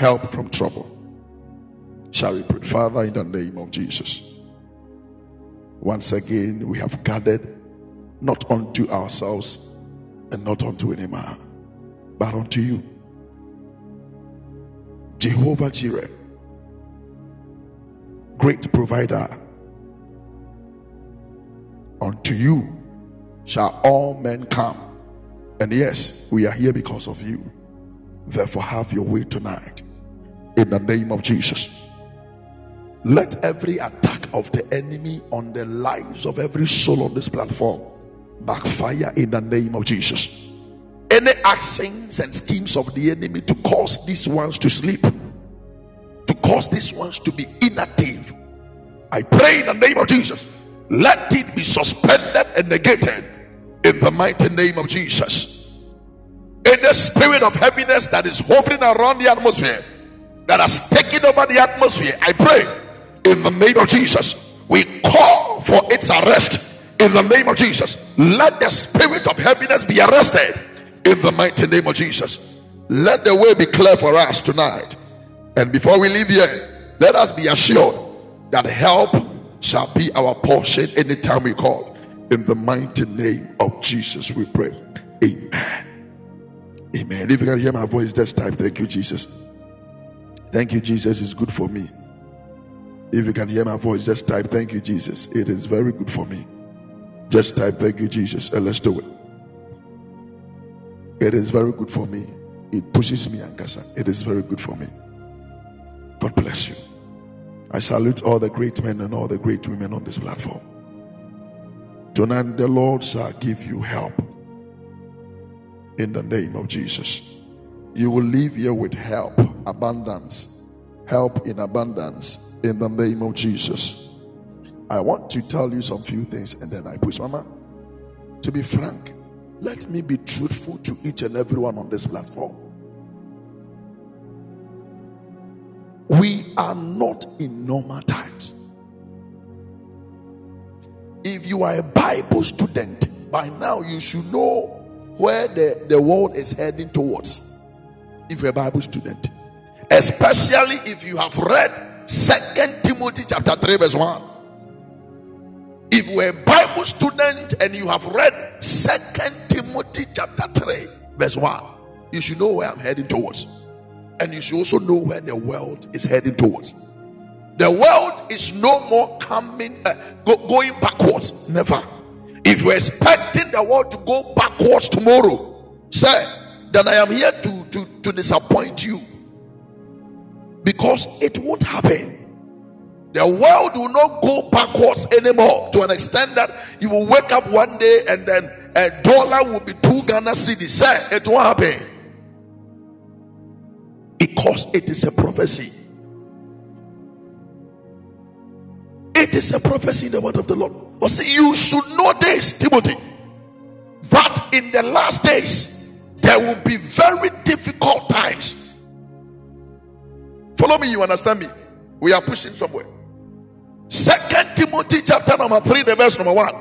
help from trouble. Shall we pray? Father, in the name of Jesus. Once again, we have gathered not unto ourselves and not unto any man, but unto you. Jehovah Jireh, great provider. Unto you shall all men come. And yes, we are here because of you. Therefore, have your way tonight. In the name of Jesus. Let every attack of the enemy on the lives of every soul on this platform backfire in the name of Jesus. Any actions and schemes of the enemy to cause these ones to sleep, to cause these ones to be inactive, I pray in the name of Jesus. Let it be suspended and negated in the mighty name of Jesus. In the spirit of heaviness that is hovering around the atmosphere, that has taken over the atmosphere, I pray in the name of Jesus. We call for its arrest in the name of Jesus. Let the spirit of heaviness be arrested in the mighty name of Jesus. Let the way be clear for us tonight. And before we leave here, let us be assured that help shall be our portion anytime we call. In the mighty name of Jesus, we pray. Amen. Amen. If you can hear my voice, just type, Thank you, Jesus. Thank you, Jesus. It's good for me. If you can hear my voice, just type, Thank you, Jesus. It is very good for me. Just type, Thank you, Jesus, and let's do it. It is very good for me. It pushes me, Ankasa. It is very good for me. God bless you. I salute all the great men and all the great women on this platform. Tonight, the Lord shall give you help in the name of Jesus. You will leave here with help, abundance, help in abundance in the name of Jesus. I want to tell you some few things and then I push. Mama, to be frank, let me be truthful to each and everyone on this platform. We are not in normal times. If you are a Bible student, by now you should know where the, the world is heading towards. If you're a Bible student, especially if you have read Second Timothy chapter 3, verse 1. If you're a Bible student and you have read Second Timothy chapter 3, verse 1, you should know where I'm heading towards. And you should also know where the world is heading towards. The world is no more coming, uh, go, going backwards. Never. If you're expecting the world to go backwards tomorrow, say, then I am here to, to, to disappoint you because it won't happen. The world will not go backwards anymore to an extent that you will wake up one day and then a dollar will be two Ghana cedis. Say it won't happen because it is a prophecy. It is a prophecy in the word of the Lord. But see, you should know this, Timothy, that in the last days there will be very difficult times Follow me, you understand me? We are pushing somewhere. Second Timothy chapter number three, the verse number one.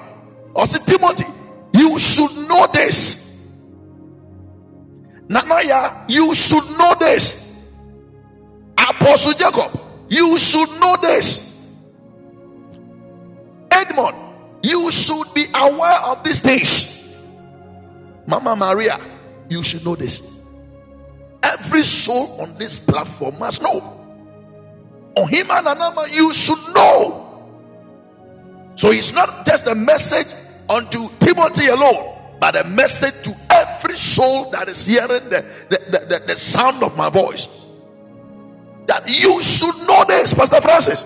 I say, Timothy, you should know this. Nanaya, you should know this. Apostle Jacob, you should know this. Edmond, you should be aware of these things. Mama Maria, you should know this. Every soul on this platform must know. On him and Anama, you should know. So it's not just a message unto Timothy alone, but a message to every soul that is hearing the, the, the, the, the sound of my voice. That you should know this, Pastor Francis.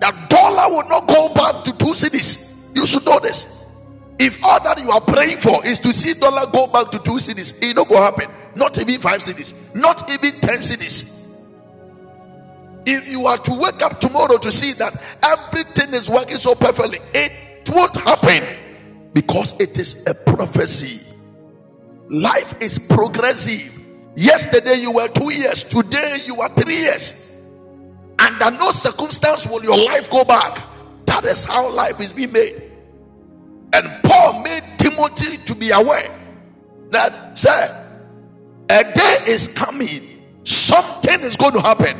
That dollar will not go back to two cedis. You should know this. If all that you are praying for is to see dollar go back to two cedis, it not go happen. Not even five cedis, not even ten cedis. If you are to wake up tomorrow to see that everything is working so perfectly, it won't happen because it is a prophecy. Life is progressive. Yesterday you were two years, today you are three years. Under no circumstance will your life go back. That is how life is being made. And Paul made Timothy to be aware that, sir, a day is coming something is going to happen.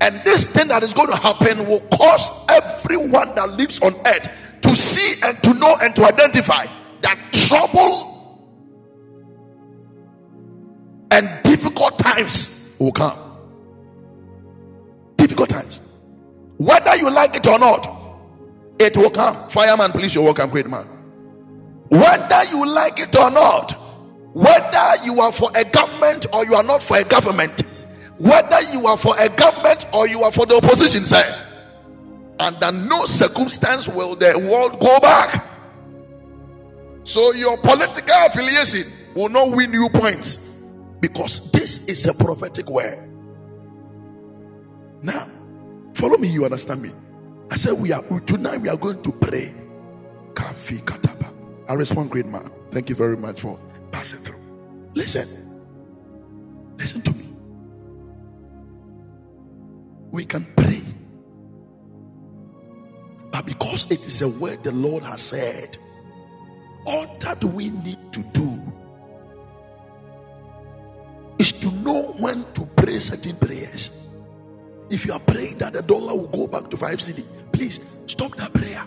And this thing that is going to happen will cause everyone that lives on earth to see and to know and to identify that trouble and difficult times will come. Difficult times. Whether you like it or not, it will come. Fireman, please, you're welcome, great man. Whether you like it or not, whether you are for a government or you are not for a government, whether you are for a government or you are for the opposition, say, under no circumstance will the world go back. So your political affiliation will not win you points because this is a prophetic word. Now, follow me, you understand me. I said, We are tonight we are going to pray. Kafi Kataba. I respond, great man. Thank you very much for passing through. Listen. Listen to me. We can pray. But because it is a word the Lord has said, all that we need to do is to know when to pray certain prayers. If you are praying that the dollar will go back to 5 cedi, please stop that prayer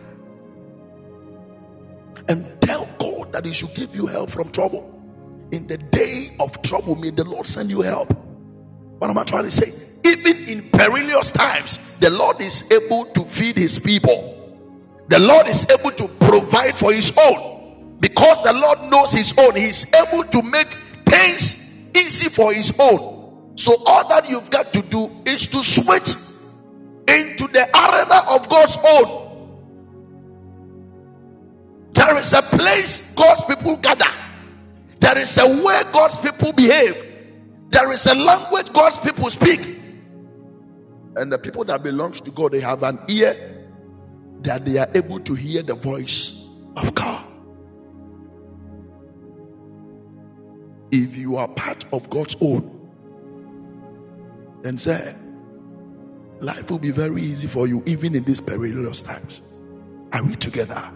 and tell God that He should give you help from trouble. In the day of trouble, may the Lord send you help. What am I trying to say? Even in perilous times, the Lord is able to feed His people. The Lord is able to provide for His own. Because the Lord knows His own, He is able to make things easy for His own. So, all that you've got to do is to switch into the arena of God's own there is a place God's people gather. There is a way God's people behave. There is a language God's people speak. And the people that belongs to God, they have an ear that they are able to hear the voice of God. If you are part of God's own, then say, life will be very easy for you, even in these perilous times. Are we together?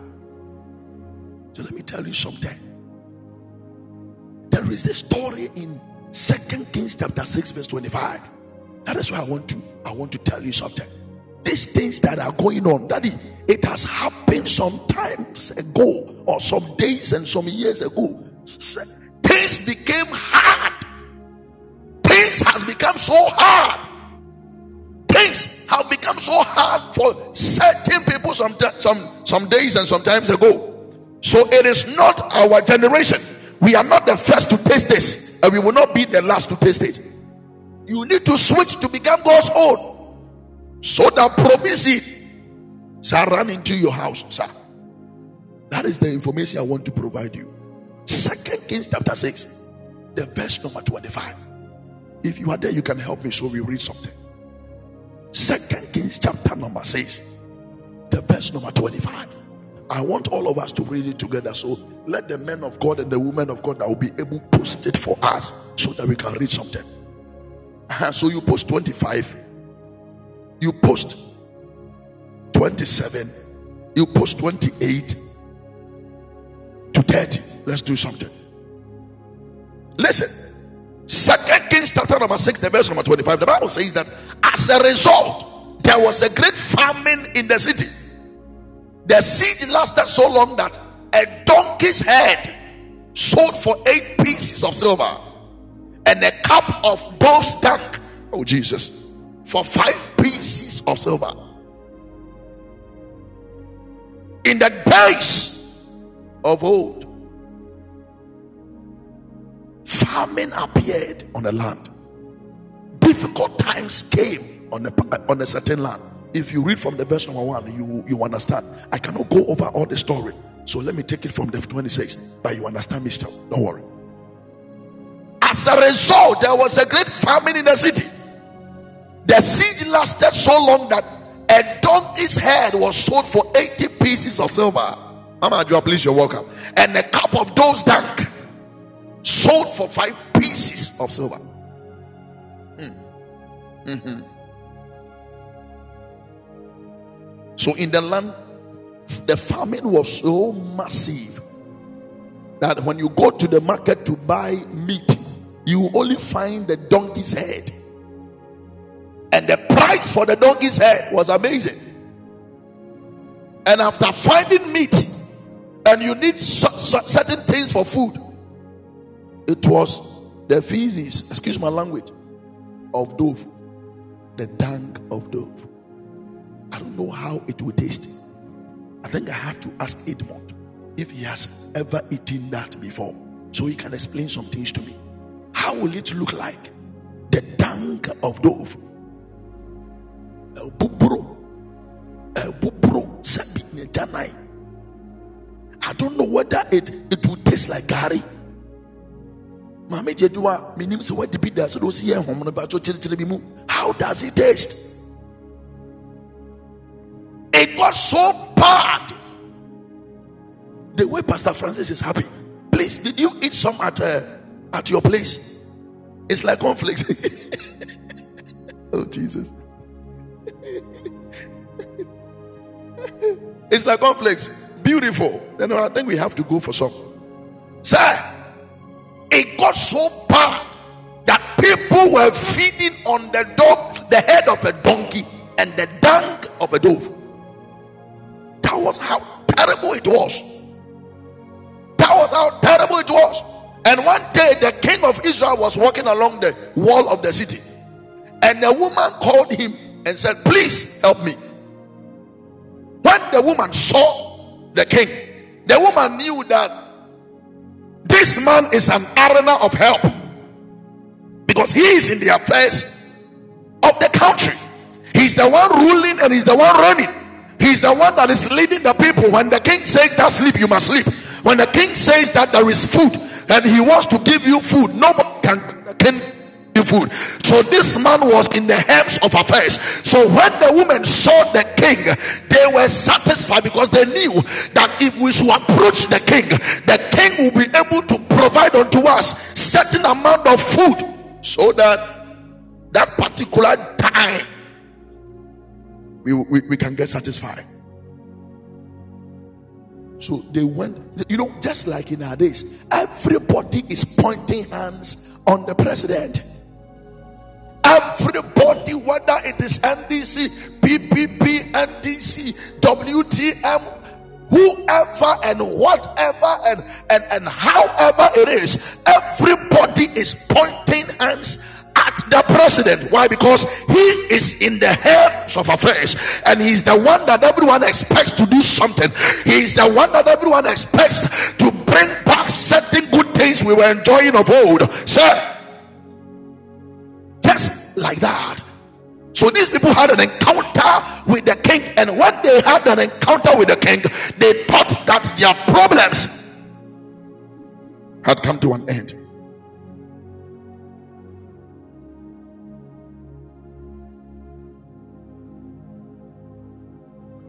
So let me tell you something. There is this story in Second Kings chapter 6, verse 25. That is why I want to I want to tell you something. These things that are going on, that is, it has happened some times ago, or some days and some years ago. Things became hard. Things has become so hard. Things have become so hard for certain people some some some days and sometimes ago. So it is not our generation. We are not the first to taste this, and we will not be the last to taste it. You need to switch to become God's own so that provision shall run into your house, sir. That is the information I want to provide you. Second Kings chapter 6, the verse number 25. If you are there, you can help me so we read something. Second Kings chapter number 6, the verse number 25. I want all of us to read it together. So let the men of God and the women of God that will be able post it for us so that we can read something. So you post 25, you post 27, you post 28 to 30. Let's do something. Listen. Second Kings chapter number 6, the verse number 25. The Bible says that as a result, there was a great famine in the city the siege lasted so long that a donkey's head sold for eight pieces of silver and a cup of bull's dung, oh Jesus, for five pieces of silver. In the days of old, famine appeared on the land. Difficult times came on a, on a certain land if you read from the verse number one, you you understand. I cannot go over all the story, so let me take it from the 26. But you understand me still. Don't worry. As a result, there was a great famine in the city. The siege lasted so long that a donkey's head was sold for 80 pieces of silver. I'm Amadua, please, you're welcome. And a cup of those dung sold for five pieces of silver. Mm. Mm-hmm. So in the land, the famine was so massive that when you go to the market to buy meat, you only find the donkey's head And the price for the donkey's head was amazing. And after finding meat, and you need certain things for food, it was the feces, excuse my language, of dove, the dung of dove. I don't know how it will taste. I think I have to ask Edmond if he has ever eaten that before so he can explain some things to me. How will it look like? The dung of dove. I don't know whether it, it will taste like gari. How does it taste? It got so bad. The way Pastor Francis is happy. Please, did you eat some at uh, at your place? It's like cornflakes. oh Jesus. it's like cornflakes. Beautiful. Then I think we have to go for some. Sir, it got so bad that people were feeding on the dog, the head of a donkey, and the dung of a dove. Was how terrible it was. That was how terrible it was. And one day, the king of Israel was walking along the wall of the city, and a woman called him and said, Please help me. When the woman saw the king, the woman knew that this man is an arena of help because he is in the affairs of the country. He's the one ruling and he's the one running. He's the one that is leading the people. When the king says that sleep, you must sleep. When the king says that there is food and he wants to give you food, nobody can give you food. So this man was in the helms of affairs. So when the women saw the king, they were satisfied because they knew that if we should approach the king, the king will be able to provide unto us certain amount of food so that that particular time we, we, we can get satisfied. So they went, you know, just like in our days, everybody is pointing hands on the president. Everybody, whether it is NDC, PPP, NDC, WTM, whoever and whatever and, and, and however it is, everybody is pointing hands at the president. Why? Because he is in the hands of affairs and he's the one that everyone expects to do something. He's the one that everyone expects to bring back certain good things we were enjoying of old. Sir, just like that. So these people had an encounter with the king, and when they had an encounter with the king, they thought that their problems had come to an end.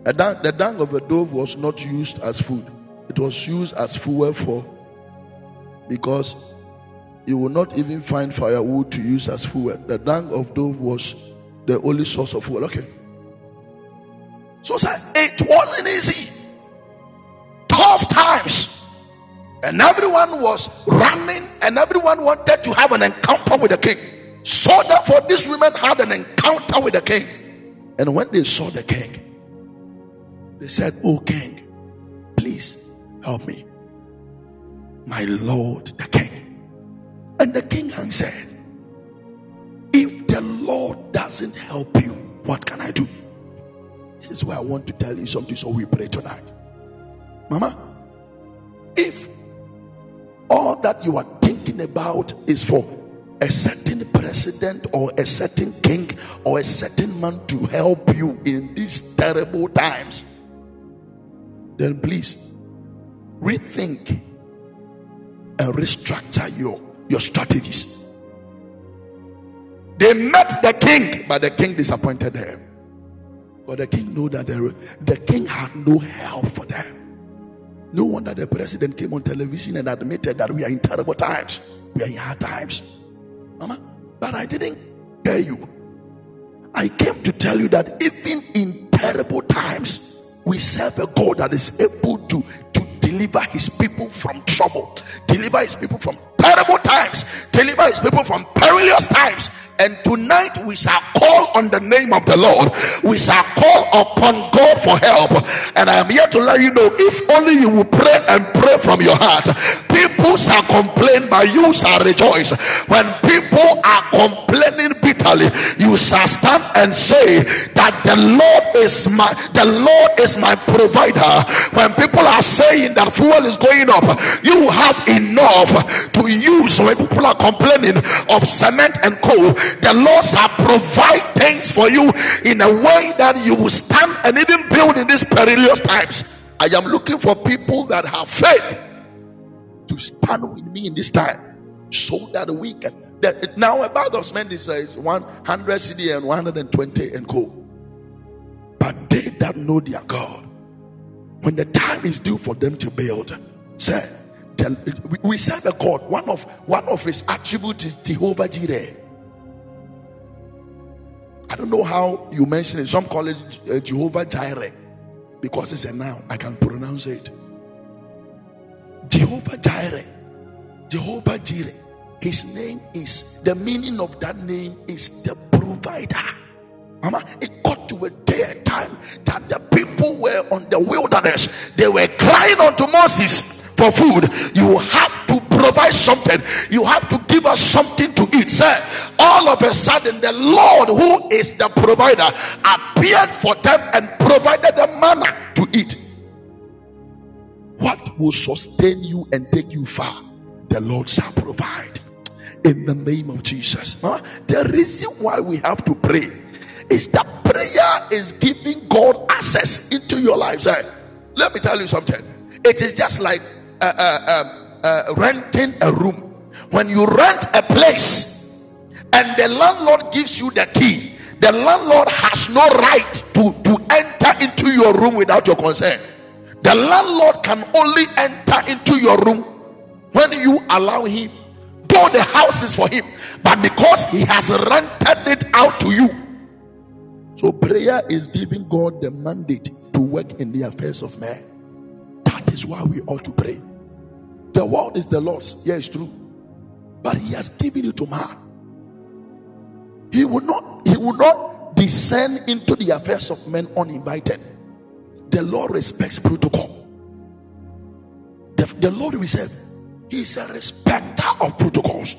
Dung, the dung of a dove was not used as food, it was used as fuel for because you will not even find firewood to use as fuel. The dung of dove was the only source of fuel. Okay. So sir, it wasn't easy. Tough times. And everyone was running, and everyone wanted to have an encounter with the king. So therefore, these women had an encounter with the king. And when they saw the king, they said, Oh, king, please help me. My lord, the king. And the king answered, If the Lord doesn't help you, what can I do? This is why I want to tell you something so we pray tonight. Mama, if all that you are thinking about is for a certain president or a certain king or a certain man to help you in these terrible times, then please rethink and restructure your, your strategies. They met the king, but the king disappointed them. But the king knew that the, the king had no help for them. No wonder the president came on television and admitted that we are in terrible times. We are in hard times. Mama, but I didn't tell you. I came to tell you that even in terrible times, we serve a God that is able to, to deliver his people from trouble, deliver his people from terrible times, deliver his people from perilous times, And tonight we shall call on the name of the Lord. We shall call upon God for help. And I am here to let you know if only you will pray and pray from your heart, people shall complain, but you shall rejoice. When people are complaining bitterly, you shall stand and say that the Lord is my the Lord is my provider. When people are saying that fuel is going up, you have enough to use. When people are complaining of cement and coal, the Lord shall provide things for you in a way that you will stand and even build in these perilous times. I am looking for people that have faith to stand with me in this time so that we can. That now, about those men, this is 100 cedi and 120 and co. But they that know their God, when the time is due for them to build, say, we serve a God. One of one of his attributes is Jehovah Jireh. I don't know how you mention it. Some call it uh, Jehovah Jireh because it's a noun. I can pronounce it. Jehovah Jireh. Jehovah Jireh. His name is the meaning of that name is the provider. Mama, it got to a day a time that the people were on the wilderness. They were crying unto Moses for food. You have to provide something. You have to give us something to eat. Sir, all of a sudden, the Lord, who is the provider, appeared for them and provided them manna to eat. What will sustain you and take you far? The Lord shall provide in the name of Jesus. the reason why we have to pray is that prayer is giving God access into your life. Let me tell you something. It is just like uh, uh, um, uh, renting a room. When you rent a place and the landlord gives you the key, the landlord has no right to, to enter into your room without your consent. The landlord can only enter into your room when you allow him. Though the house is for him, but because he has rented it out to you. So prayer is giving God the mandate to work in the affairs of man. That is why we ought to pray. The world is the Lord's. Yeah, true. But He has given it to man. He will not, He will not descend into the affairs of men uninvited. The Lord respects protocol. The, the Lord we serve, He is a respecter of protocols.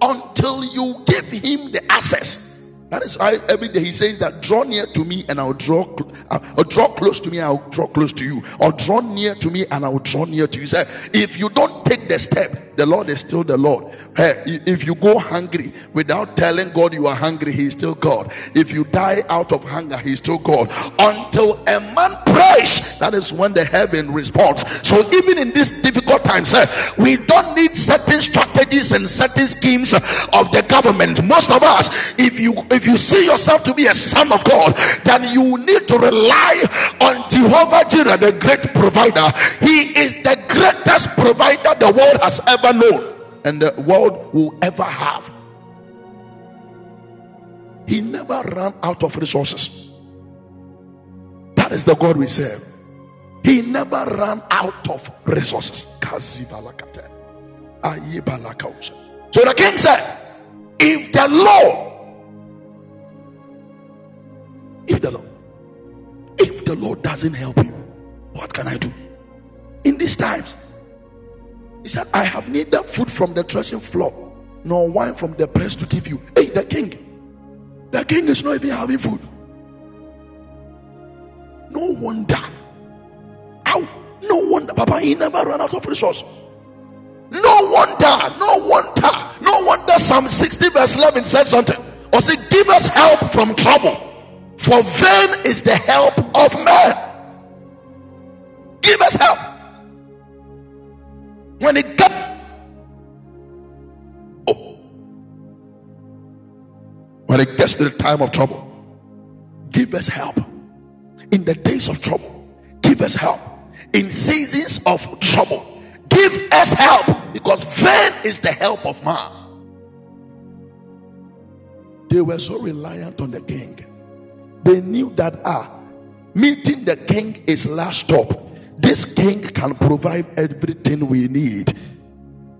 Until you give Him the access that is why every day he says that draw near to me and I'll draw, uh, or draw close to me and I'll draw close to you, or draw near to me and I will draw near to you. Say, if you don't take the step, the Lord is still the Lord. Hey, if you go hungry without telling God you are hungry, He's still God. If you die out of hunger, He's still God. Until a man prays, that is when the heaven responds. So even in these difficult times, eh, we don't need certain strategies and certain schemes of the government. Most of us, if you if you see yourself to be a son of God, then you need to rely on Jehovah Jireh, the great provider. He is the greatest provider the world has ever known and the world will ever have. He never ran out of resources. That is the God we serve. He never ran out of resources. So the king said, If the Lord, if the Lord, if the Lord doesn't help you, what can I do? In these times, he said, I have neither food from the threshing floor nor wine from the press to give you. Hey, the king. The king is not even having food. No wonder. Ow. No wonder. Papa, he never ran out of resources. No wonder. No wonder. No wonder Psalm 60 verse 11 said something. Or say, give us help from trouble. For vain is the help of man. Give us help. When it got oh, when it gets to the time of trouble, give us help. In the days of trouble, give us help. In seasons of trouble, give us help because vain is the help of man. They were so reliant on the king. They knew that ah, meeting the king is last stop this king can provide everything we need.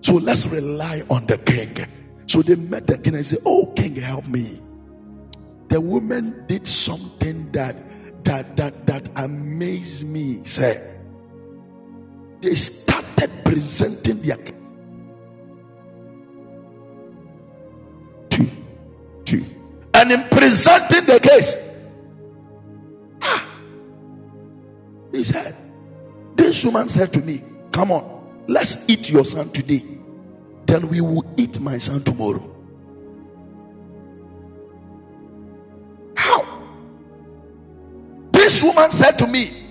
So let's rely on the king. So they met the king and said, Oh, King, help me. The woman did something that that that that amazed me. Say, they started presenting their two, two, and in presenting the case, he said, "This woman said to me, Come on, let's eat your son today, then we will eat my son tomorrow." How? This woman said to me,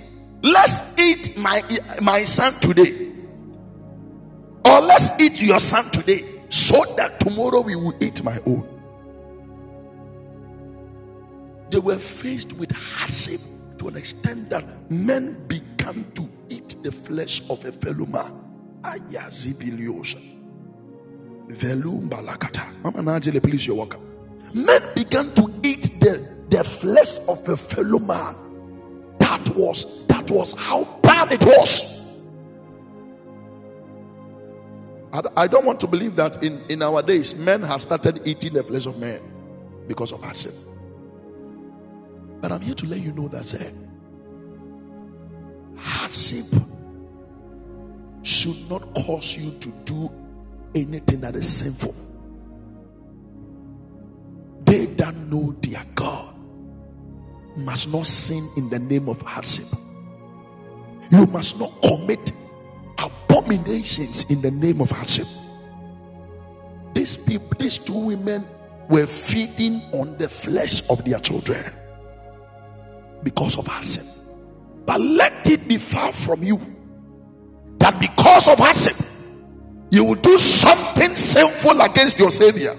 Let's eat my, my son today. Or let's eat your son today so that tomorrow we will eat my own. They were faced with hardship to an extent that men began to eat the flesh of a fellow man. Mama Najele, please, you're welcome. Men began to eat the, the flesh of a fellow man. That was that was how bad it was. I don't want to believe that in, in our days, men have started eating the flesh of men because of hardship. But I'm here to let you know that say, hardship should not cause you to do anything that is sinful. They that know their God must not sin in the name of hardship. You must not commit abominations in the name of hardship. These people, these two women were feeding on the flesh of their children because of hardship. But let it be far from you that because of hardship, you will do something sinful against your Savior.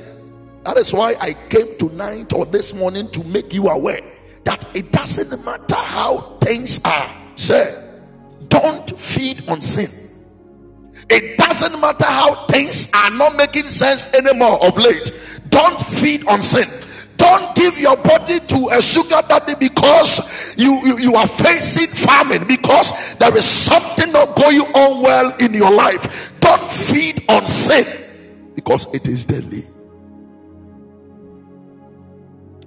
That is why I came tonight or this morning to make you aware that it doesn't matter how things are. Say, don't feed on sin. It doesn't matter how things are not making sense anymore of late. Don't feed on sin. Don't give your body to a sugar daddy because you, you, you are facing famine, because there is something not going on well in your life. Don't feed on sin because it is deadly.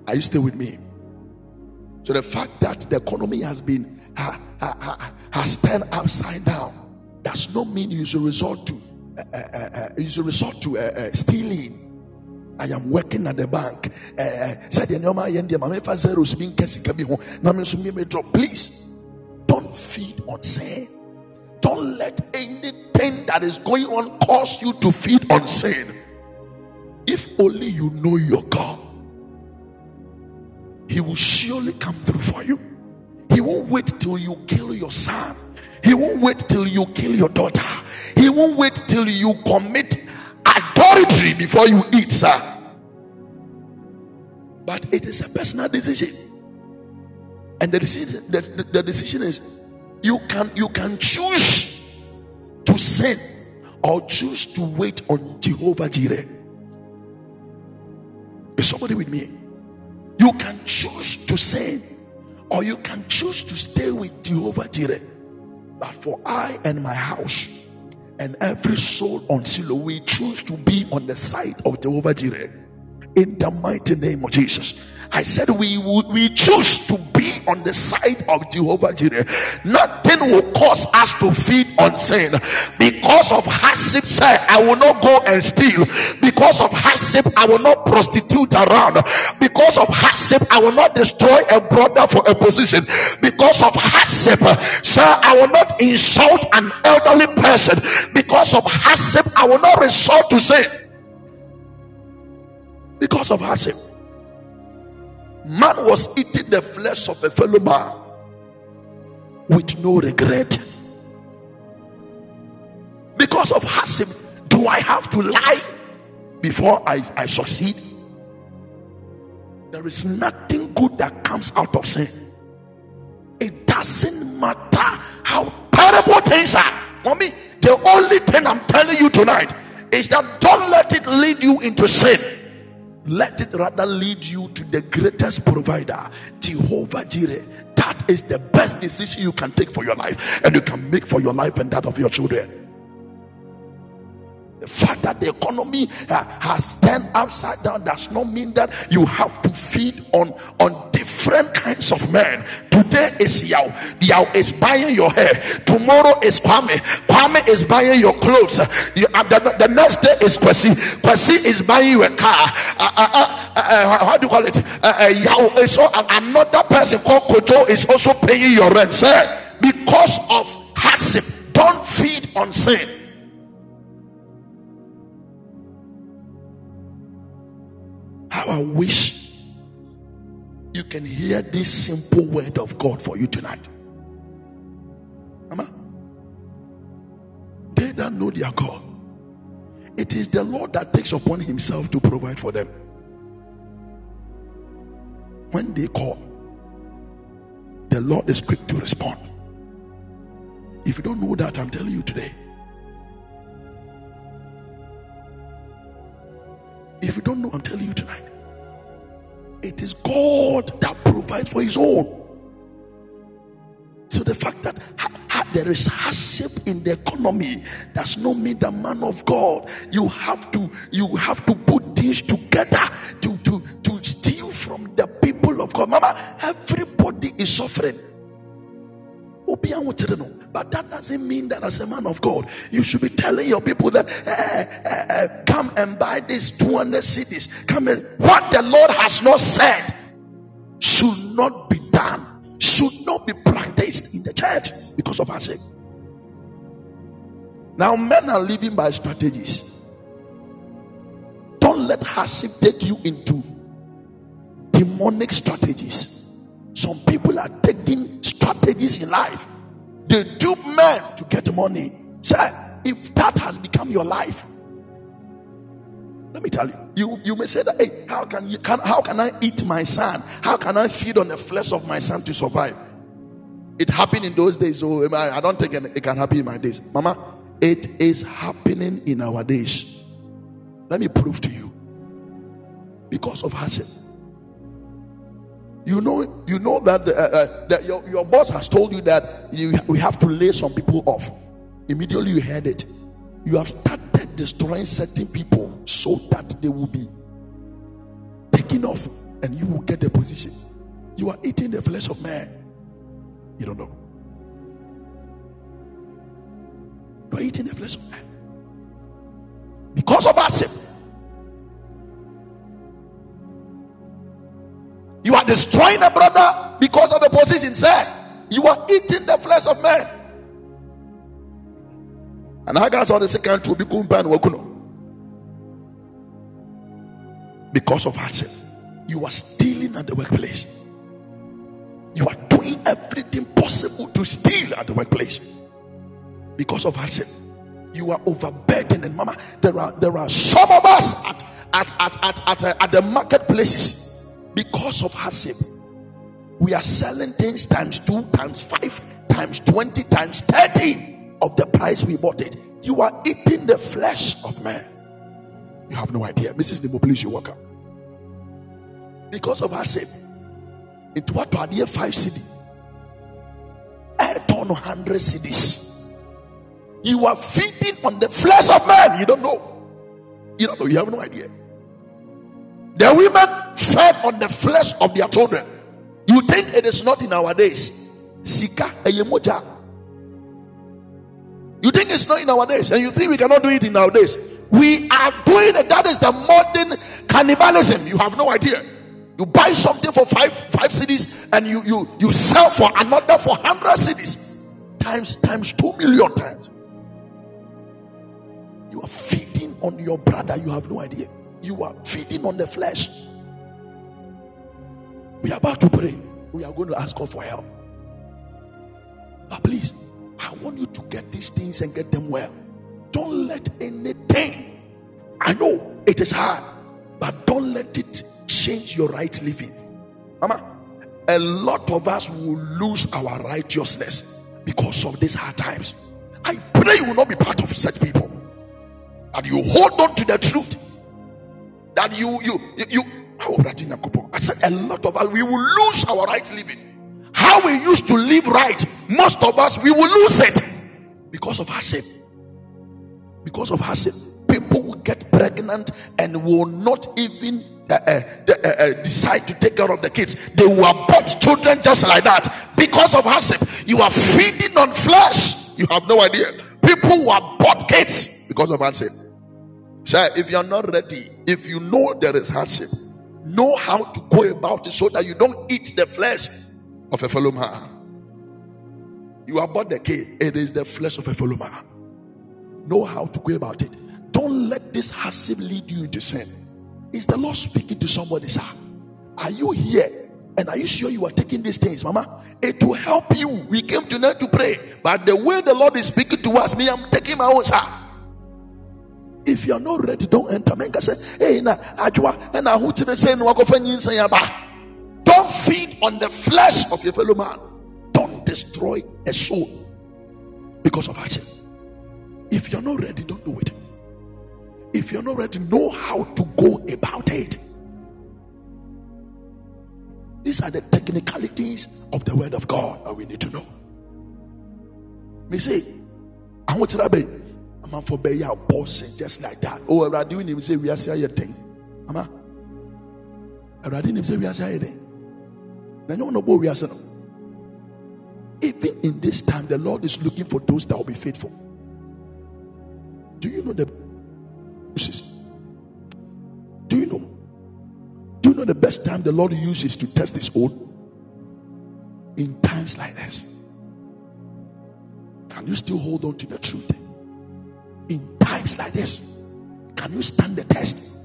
Are you still with me? So the fact that the economy has been ha, ha, ha, has turned upside down does not mean you should resort to uh, uh, uh, uh you should resort to uh, uh, stealing. I am working at the bank. Eh, eh, eh. Said the name I am my zeros Please don't feed on sin. Don't let anything that is going on cause you to feed on sin. If only you know your God he will surely come through for you. He won't wait till you kill your son. He won't wait till you kill your daughter. He won't wait till you commit adultery before you eat, sir. But it is a personal decision. And the decision, the, the, the decision is you can you can choose to sin or choose to wait on Jehovah Jireh. Is somebody with me? You can choose to sin or you can choose to stay with Jehovah Jireh. But for I and my house and every soul on Silo, we choose to be on the side of Jehovah Jireh in the mighty name of Jesus. I said we would we choose to be on the side of Jehovah Jireh. Nothing will cause us to feed on sin. Because of hardship, say I will not go and steal. Because of hardship, I will not prostitute around. Because of hardship, I will not destroy a brother for a position. Because of hardship, sir, I will not insult an elderly person. Because of hardship, I will not resort to sin. Because of hardship man was eating the flesh of a fellow man with no regret. Because of hardship, do I have to lie before I, I succeed? There is nothing good that comes out of sin. It doesn't matter how terrible things are. Mommy, the only thing I'm telling you tonight is that don't let it lead you into sin let it rather lead you to the greatest provider, Jehovah Jireh. That is the best decision you can take for your life, and you can make for your life and that of your children. The fact that the economy uh, has turned upside down does not mean that you have to feed on, on different kinds of men. Today is Yao. Yao is buying your hair. Tomorrow is Kwame. Kwame is buying your clothes. You, uh, the, the, next day is Kwesi. Kwesi is buying you a car. Uh, uh, uh, uh, how do you call it? Yao is so, another person called Kojo is also paying your rent. Sir, because of hardship, don't feed on sin. I wish you can hear this simple word of God for you tonight. Mama, they that know their God, it is the Lord that takes upon Himself to provide for them. When they call, the Lord is quick to respond. If you don't know that, I'm telling you today. If you don't know, I'm telling you tonight. It is God that provides for his own. So the fact that ha- ha- there is hardship in the economy does not mean the man of God. You have to you have to put things together to to to steal from the people of God. Mama, everybody is suffering. But that doesn't mean that as a man of God, you should be telling your people that uh, uh, come and buy these 200 cedis. Come and what the Lord has not said should not be done, should not be practiced in the church because of our sake. Now, men are living by strategies. Don't let hardship take you into demonic strategies. Some people are taking strategies in life. They dupe men to get money. Sir, if that has become your life, let me tell you, you, you may say that, hey, how can you can how can I eat my son? How can I feed on the flesh of my son to survive? It happened in those days, oh, so I don't think it can happen in my days. Mama, it is happening in our days. Let me prove to you. Because of hardship. You know, you know that, uh, uh, that your, your boss has told you that you, we have to lay some people off. Immediately you heard it. You have started destroying certain people so that they will be taken off and you will get the position. You are eating the flesh of man. You don't know. You are eating the flesh of man. Because of our sin. You are destroying a brother because of the position, sir. You are eating the flesh of man. And I guess on the second to be wakuno. Because of hardship, you are stealing at the workplace. You are doing everything possible to steal at the workplace. Because of hardship, you are overburdened. And mama, there are there are some of us at at at at at, at the marketplaces because of hardship, we are selling things times two, times five, times 20, times 30 of the price we bought it. You are eating the flesh of man. You have no idea. Mrs. Nemo, please, you up. Because of hardship, into what are the five? A ton 100 cedis. You are feeding on the flesh of man. You don't know. You don't know. You have no idea. The women fed on the flesh of their children. You think it is not in our days? Sika eyemoja. You think it's not in our days, and you think we cannot do it in our days. We are doing it. That is the modern cannibalism. You have no idea. You buy something for five five cedis, and you you you sell for another for hundred cedis, times times two million times. You are feeding on your brother. You have no idea. You are feeding on the flesh. We are about to pray. We are going to ask God for help. But please, I want you to get these things and get them well. Don't let anything, I know it is hard, but don't let it change your right living. Mama, a lot of us will lose our righteousness because of these hard times. I pray you will not be part of such people. That you hold on to the truth. That you you you I said, a lot of us, we will lose our right living. How we used to live right, most of us, we will lose it because of hardship. Because of hardship. People will get pregnant and will not even uh, uh, uh, uh, decide to take care of the kids. They will abort children just like that because of hardship. You are feeding on flesh. You have no idea. People who abort kids because of hardship. Sir, if you are not ready, if you know there is hardship, know how to go about it so that you don't eat the flesh of a fellow man. You abort the kid, it is the flesh of a fellow man. Know how to go about it. Don't let this hardship lead you into sin. Is the Lord speaking to somebody, sir? Are you here? And are you sure you are taking these things, Mama? It will help you. We came tonight to pray. But the way the Lord is speaking to us, me, I'm taking my own, sir. If you are not ready, don't enter. Menga say, hey, na ajwa, and to say no yaba. Don't feed on the flesh of your fellow man. Don't destroy a soul because of action. If you're not ready, don't do it. If you're not ready, know how to go about it. These are the technicalities of the word of God that we need to know. Me say, I want to I'm for be your boss just like that. Oh, I doing him say we are saying we are saying thing. Then you know what we are saying. Even in this time, the Lord is looking for those that will be faithful. Do you know the uses? Do you know? Do you know the best time the Lord uses to test his own? In times like this. Can you still hold on to the truth? In times like this, can you stand the test?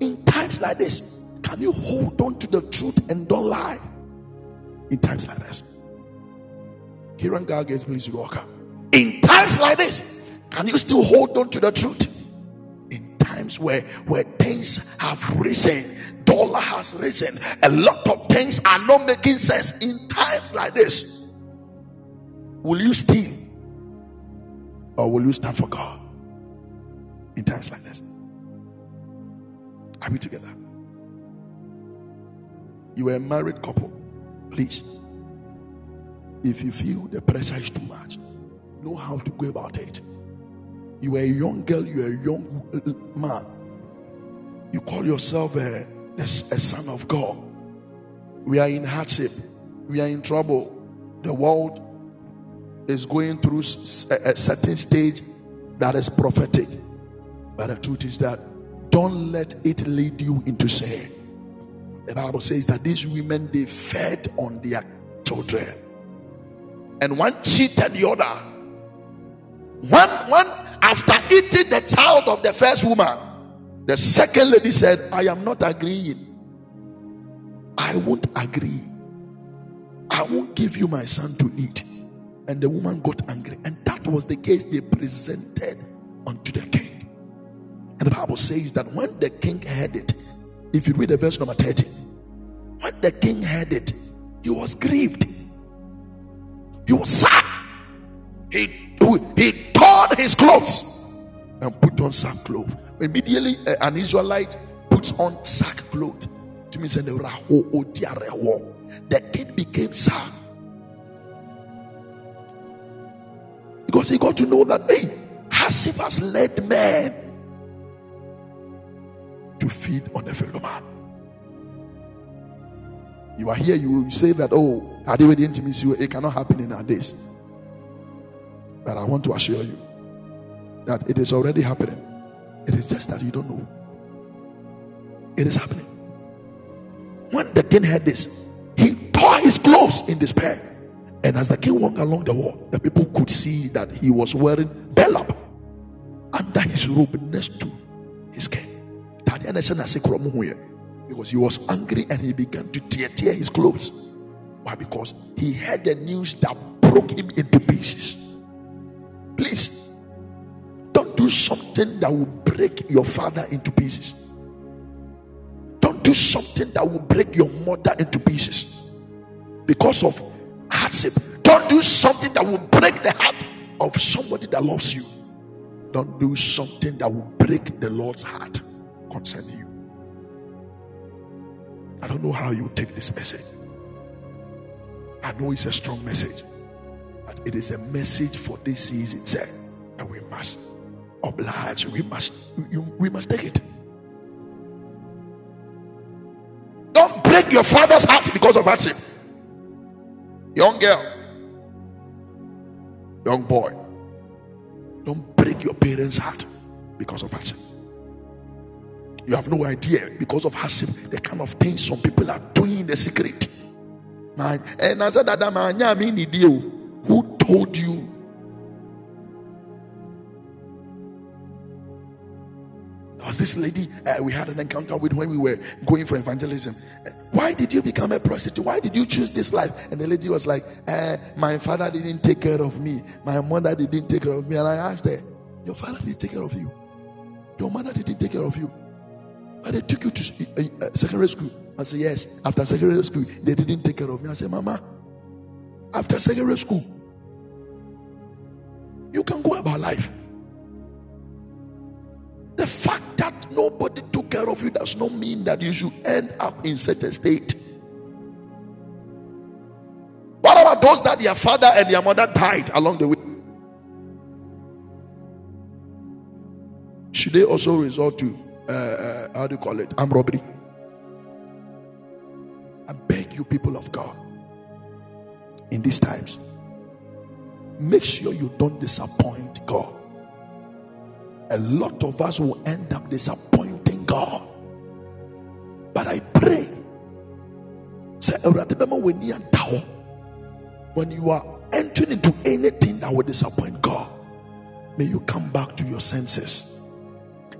In times like this, can you hold on to the truth and don't lie? In times like this. God gates, please walk up. In times like this, can you still hold on to the truth? In times where where things have risen, dollar has risen, a lot of things are not making sense. In times like this, will you steal or will you stand for God? In times like this, are we together? You are a married couple, please. If you feel the pressure is too much, know how to go about it. You are a young girl, you are a young man. You call yourself a, a, a son of God. We are in hardship, we are in trouble. The world is going through a, a certain stage that is prophetic. But the truth is that don't let it lead you into sin. The Bible says that these women they fed on their children, and one cheated the other. One, one after eating the child of the first woman, the second lady said, I am not agreeing. I won't agree. I won't give you my son to eat. And the woman got angry. And that was the case they presented unto the king. And the Bible says that when the king heard it, if you read the verse number 30, when the king heard it, he was grieved. He was sad. He, he tore his clothes and put on sackcloth. Immediately, uh, an Israelite puts on sackcloth. The king became sad because he got to know that hey, Hasif has led men to feed on a fellow man. You are here, you will say that, oh, I did with the intimacy, it cannot happen in our days. But I want to assure you that it is already happening. It is just that you don't know. It is happening. When the king heard this, he tore his clothes in despair. And as the king walked along the wall, the people could see that he was wearing belab under his robe next to his king. Because he was angry and he began to tear, tear his clothes. Why? Because he heard the news that broke him into pieces. Please don't do something that will break your father into pieces. Don't do something that will break your mother into pieces because of hardship. Don't do something that will break the heart of somebody that loves you. Don't do something that will break the Lord's heart concerning you. I don't know how you take this message. I know it's a strong message, but it is a message for this season, sir, and we must oblige, We must, we must take it. Don't break your father's heart because of hardship. Young girl, young boy, don't break your parents' heart because of hardship. You have no idea because of hardship, the kind of things some people are doing in the secret. Man, and I said that man, who told you There was this lady uh, we had an encounter with when we were going for evangelism. Why did you become a prostitute? Why did you choose this life? And the lady was like, uh, My father didn't take care of me. My mother didn't take care of me. And I asked her, Your father didn't take care of you. Your mother didn't take care of you. But they took you to uh, uh, secondary school. I said, Yes. After secondary school, they didn't take care of me. I said, Mama, after secondary school, you can go about life. The fact that nobody took care of you does not mean that you should end up in such a state. What about those that their father and their mother died along the way? Should they also resort to, uh, uh, how do you call it, armed robbery? I beg you, people of God, in these times, make sure you don't disappoint God a lot of us will end up disappointing God. But I pray, say, when you are entering into anything that will disappoint God, may you come back to your senses.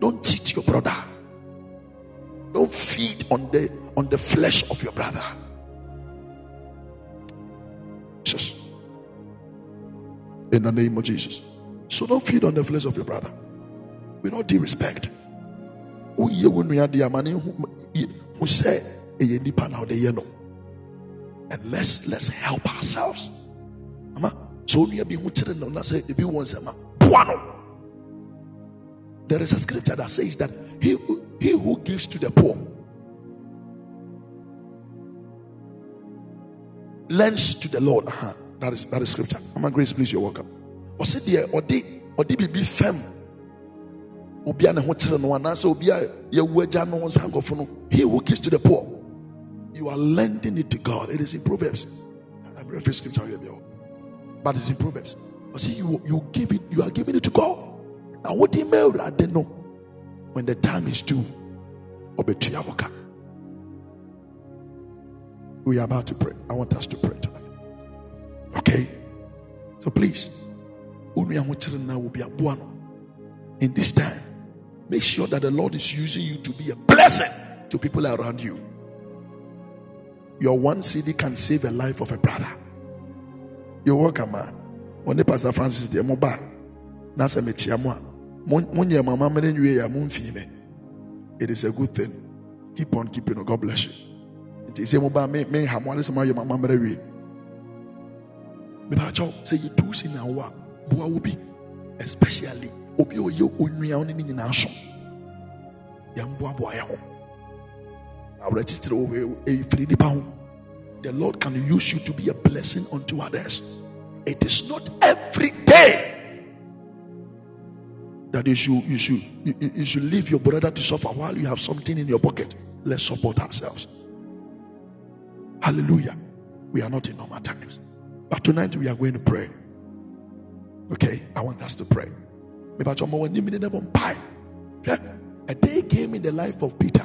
don't cheat your brother don't feed on the on the flesh of your brother Jesus in the name of Jesus so don't feed on the flesh of your brother. With all due respect. And let's let's help ourselves. So there is a scripture that says that he, he who gives to the poor lends to the Lord. Uh-huh. That is that is scripture. I'm grace, please. You're welcome ɔsi deɛ ɔde ɔde biribi fɛm obi a ne ho kyerɛ no anaasɛ obi a yɛwu no no he who gives to the poor you are lending it to God it is in Proverbs I'm referring scripture here but it's in Proverbs ɔsi you you give it you are giving it to God na do you mean no when the time is due ɔbɛtua wɔka we are about to pray. I want us to pray tonight. Okay? So please in this time, make sure that the Lord is using you to be a blessing to people around you. Your one city can save a life of a brother. You're welcome, man. When the Pastor Francis de Moba, Nasa Mechiamwa, It is a good thing. Keep on keeping. God bless you. A Moba, me, me, Hamwa, some of your Mama especially obi a ɔyɛ onua wo ne ne nyinaa so yɛmboaboa yɛ ho. Nipa ho. The lord can use you to be a blessing unto others. It is not every day that you should you should you, you should leave your brother to suffer while you have something in your pocket let's support ourselves hallelujah we are not in normal times but tonight we are going to pray Okay, I want us to pray. A day came in the life of Peter.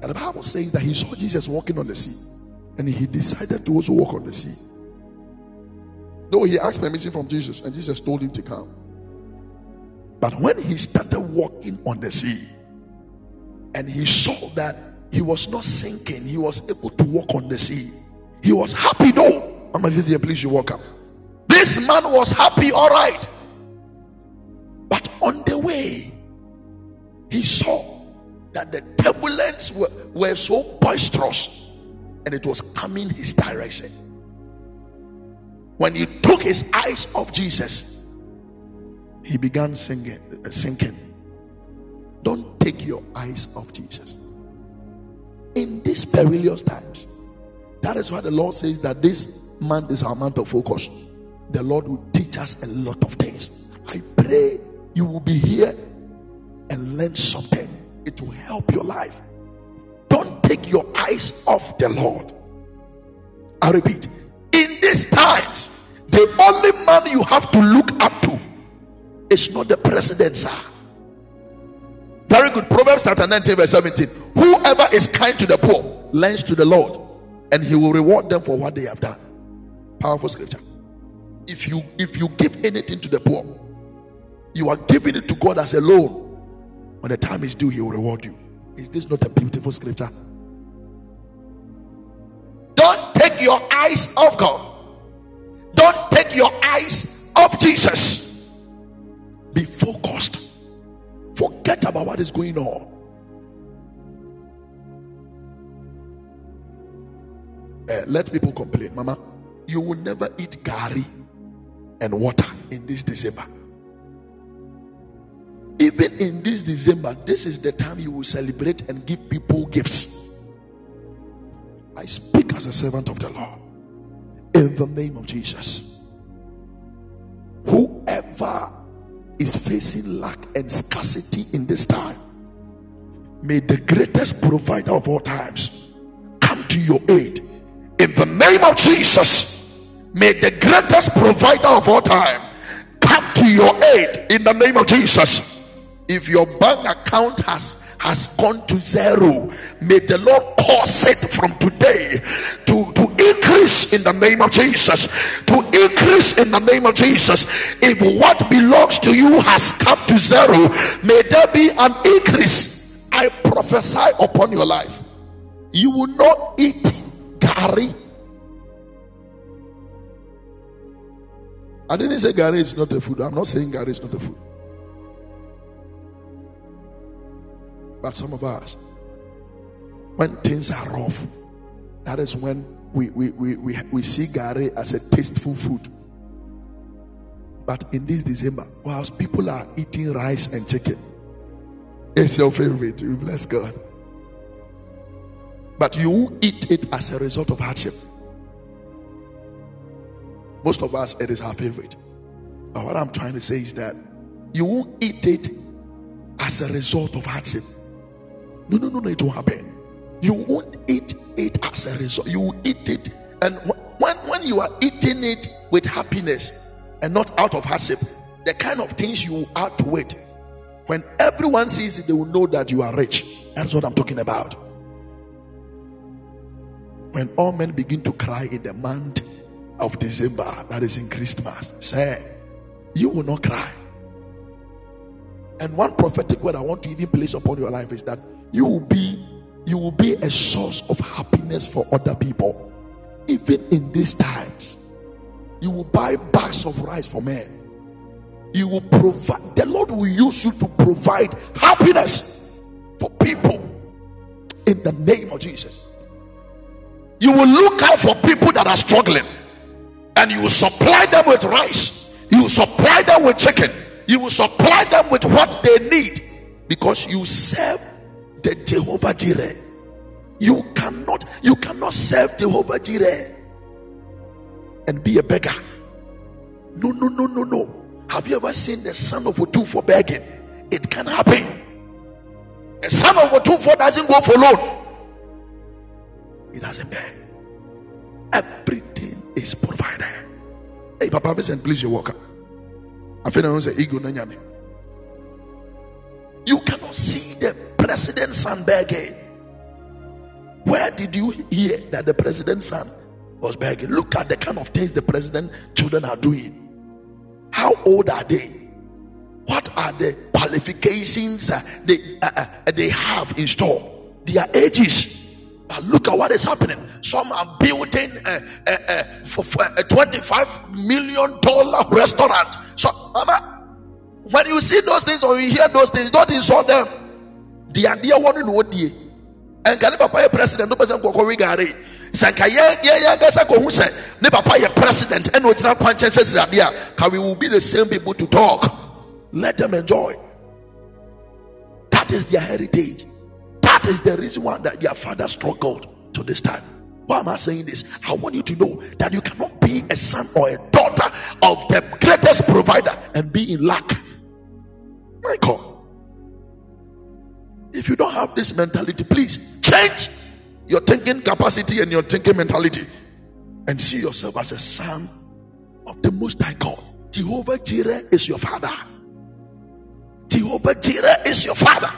And the Bible says that he saw Jesus walking on the sea. And he decided to also walk on the sea. Though he asked permission from Jesus, and Jesus told him to come. But when he started walking on the sea, and he saw that he was not sinking, he was able to walk on the sea. He was happy though. Mama Vivian, please, you walk up. This man was happy, all right. But on the way, he saw that the turbulence were, were so boisterous and it was coming his direction. When he took his eyes off Jesus, he began singing, uh, sinking. Don't take your eyes off Jesus. In these perilous times, that is why the Lord says that this month is our month of focus. The Lord will teach us a lot of things. I pray you will be here and learn something. It will help your life. Don't take your eyes off the Lord. I repeat, in these times, the only man you have to look up to is not the president, sir. Very good. Proverbs chapter 19, verse 17. Whoever is kind to the poor lends to the Lord, and he will reward them for what they have done. Powerful scripture. If you if you give anything to the poor, you are giving it to God as a loan. When the time is due, He will reward you. Is this not a beautiful scripture? Take your eyes off God. Don't take your eyes off Jesus. Be focused. Forget about what is going on. Uh, let people complain, Mama. You will never eat gari and water in this December. Even in this December, this is the time you will celebrate and give people gifts. I speak as a servant of the Lord in the name of Jesus. Whoever is facing lack and scarcity in this time, may the greatest provider of all times come to your aid in the name of Jesus. May the greatest provider of all time come to your aid in the name of Jesus. If your bank account has has gone to zero, may the Lord cause it from today to, to increase in the name of Jesus. To increase in the name of Jesus. If what belongs to you has come to zero, may there be an increase. I prophesy upon your life. You will not eat gari. I didn't say gari is not a food. I'm not saying gari is not a food. But some of us, when things are rough, that is when we, we, we, we, we see gari as a tasteful food. But in this December, whilst people are eating rice and chicken, it's your favorite. You bless God. But you eat it as a result of hardship. Most of us, it is our favorite. But what I'm trying to say is that you won't eat it as a result of hardship. No, no, no, no, it won't happen. You won't eat it as a result. You will eat it, and when when you are eating it with happiness and not out of hardship, the kind of things you add to it, when everyone sees it, they will know that you are rich. That's what I'm talking about. When all men begin to cry in the month of December, that is in Christmas, say, you will not cry. And one prophetic word I want to even place upon your life is that you will be you will be a source of happiness for other people. Even in these times you will buy bags of rice for men. You will provide the lord will use you to provide happiness for people in the name of jesus. You will look out for people that are struggling and you will supply them with rice. You will supply them with chicken. You will supply them with what they need because you serve the Jehovah Jireh. You cannot, you cannot serve Jehovah Jireh and be a beggar. No, no, no, no, no. Have you ever seen the son of for begging? It can happen. A son of for doesn't go for loan. He doesn't beg. Everything is provided. Hey, Papa Vincent, please, you walk up. I feel I say ego You cannot see the president's son begging. Where did you hear that the president's son was begging? Look at the kind of things the president children are doing. How old are they? What are the qualifications uh, they, uh, uh, they have in store? Their ages. But look at what is happening. Some are building a, a, a, a 25 million dollar restaurant. So, Mama, when you see those things or you hear those things, don't insult them. The idea one in day. And can papa a president, no person go gare. Sanka ye ye ye gasa ko hu say ne papa ye president and otina kwanche says that there can we will be the same people to talk. Let them enjoy. That is their heritage. That is the reason why that their father struggled to this time. Why am I saying this? I want you to know that you cannot be a son or a daughter of the greatest provider and be in lack. My God. If you don't have this mentality, please change your thinking capacity and your thinking mentality and see yourself as a son of the Most High God. Jehovah Jireh is your father. Jehovah Jireh is your father.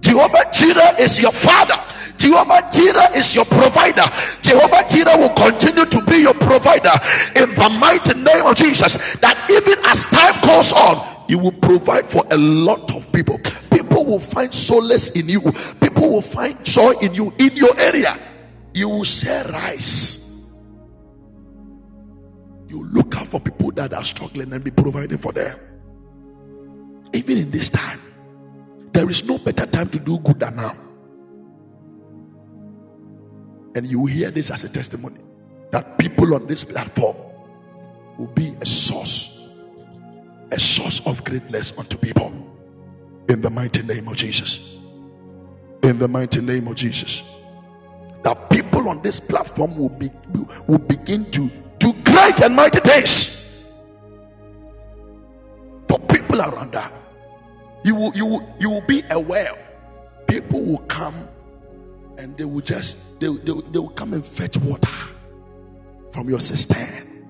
Jehovah Jireh is your father. Jehovah Jireh is your provider. Jehovah Jireh will continue to be your provider in the mighty name of Jesus. That even as time goes on, you will provide for a lot of people. People will find solace in you, people will find joy in you in your area. You will share rice. You look out for people that are struggling and be providing for them. Even in this time, there is no better time to do good than now. And you will hear this as a testimony that people on this platform will be a source, a source of greatness unto people. In the mighty name of Jesus. In the mighty name of Jesus. That people on this platform will be will begin to do great and mighty things for people around that you will you will, you will be aware people will come and they will just they, they, they will come and fetch water from your cistern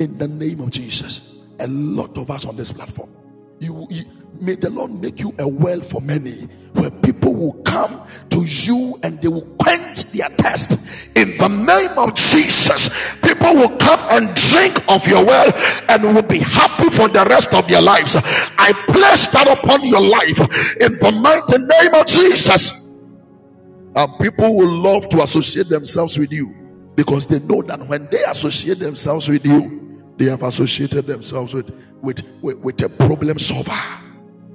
in the name of jesus a lot of us on this platform. You, you may the lord make you a well for many where people will come to you and they will quench their thirst. In the name of jesus people will come and drink of your well and will be happy for the rest of their lives. I place that upon your life in the mighty name of jesus. And people will love to associate themselves with you because they know that when they associate themselves with you they have associated themselves with with, with, with a problem solver.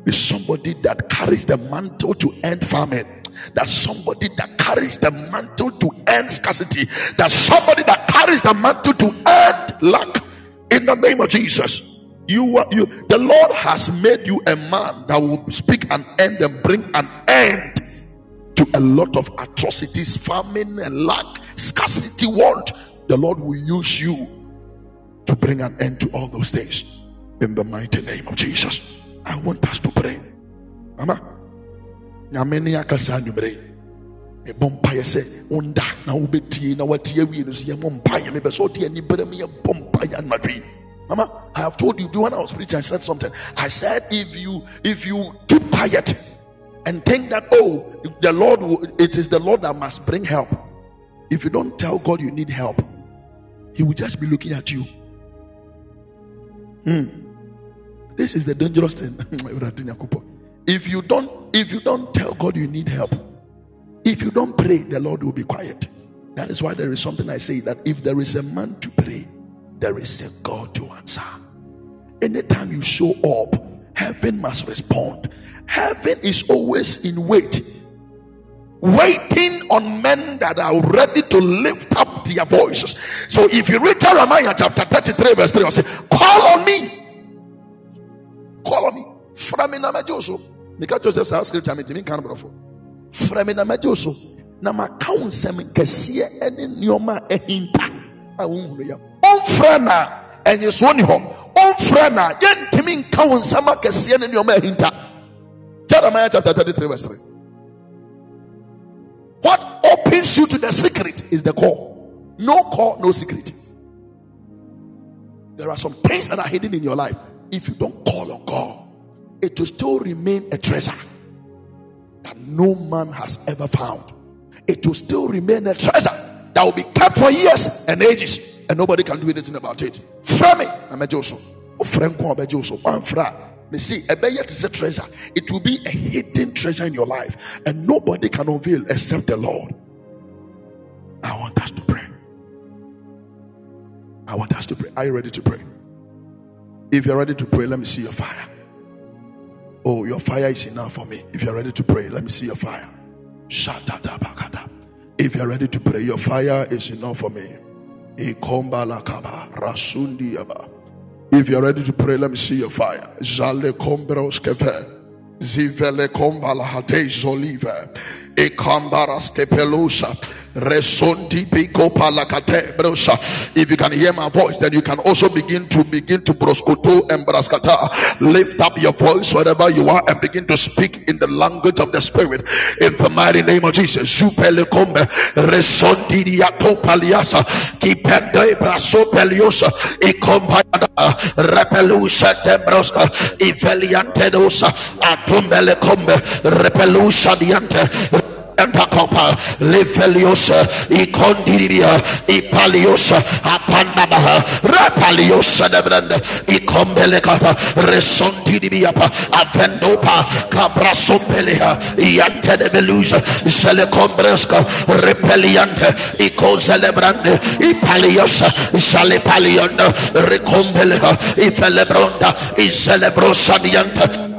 With somebody that carries the mantle to end famine. That somebody that carries the mantle to end scarcity. That somebody that carries the mantle to end lack. In the name of jesus. You you the lord has made you a man that will speak an end and bring an end to a lot of atrocities famine and lack scarcity want. The lord will use you to bring an end to all those things in the mighty name of jesus I want us to pray. Mama, nyame ne akasa anwummerɛ mebɔ mpaeɛ sɛ wonda na wobɛtie na watie awie no so yɛmmɔ mpaeɛ mepɛ sɛ ɔde aniberɛ m yɛbɔ mpaeɛ anadwei Mama, I have told you, do when I was preaching, I said something. I said, if you if you keep quiet and think that oh, the Lord will, it is the Lord that must bring help. If you don't tell God you need help, He will just be looking at you. Hmm. This is the dangerous thing. if you don't, if you don't tell God you need help, if you don't pray, the Lord will be quiet. That is why there is something I say that if there is a man to pray, there is a God to answer. Anytime you show up, heaven must respond. Heaven is always in wait, waiting on men that are ready to lift up their voices. So if you read Jeremiah chapter 33, verse 3, I'll say, Call on me. Call on me. Fra me na so meka kyerɛ sɛ saa scripture metumi nka no borɔfo fra me na mɛgye so na maka wo nsɛm kɛseɛ ne nneɔma a ɛhinta a wohunu yɛ ɔmfrɛ na ɛnyesoɔ ni hɔ ɔmfrɛ na yɛntumi nka wo nsɛm akɛseɛ ne nneɔma a ɛhinta jeremiah chapter 33 verse 3 what opens you to the secret is the call no call no secret there are some things that are hidden in your life if you don't call on God, it will still remain a treasure that no man has ever found. It will still remain a treasure that will be kept for years and ages, and nobody can do anything about it. Frame Amejoso. Franco Abejoso. One fra. Me see, a yet is a treasure. It will be a hidden treasure in your life, and nobody can unveil except the Lord. I want us to pray. I want us to pray. Are you ready to pray? If you're ready to pray, let me see your fire. Oh, your fire is enough for me. If you're ready to pray, let me see your fire. If you're ready to pray, your fire is enough for me. If you're ready to pray, let me see your fire. Zale kombros keve. Zivele kombala zolive. E. If you can hear my voice, then you can also begin to begin to proscoto and braskata. Lift up your voice wherever you are and begin to speak in the language of the spirit. In the mighty name of Jesus. Repelusa diante Entacopa, Lefeliosa, Icondiria, Ipaliosa, Apandabaha, Rapaliosa, Nebranda, Icombeleca, Resondidiapa, Avendopa, Cabrasompelea, Iante de Belusa, Selecombresca, Repeliante, Icoselebrande, Ipaliosa, Salepalianda, Recombelea, Ifelebronda, Icelebrosa diante.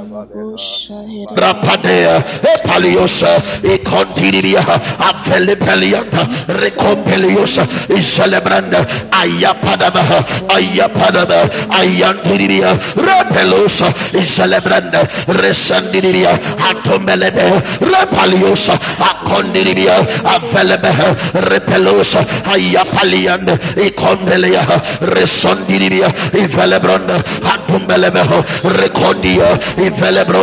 Rapadea, Epaliosa, Econtidia, Afelipelianda, Recompeliosa, Iselebranda, Ayapadaba, Ayapadaba, Ayantidia, Repelosa, Iselebranda, Resandidia, Atombelebe, Repaliosa, Acondidia, Avelebe, Repelosa, Ayapalianda, Econdelia, Resondidia, Ivelebranda, Atombelebe, Recondia,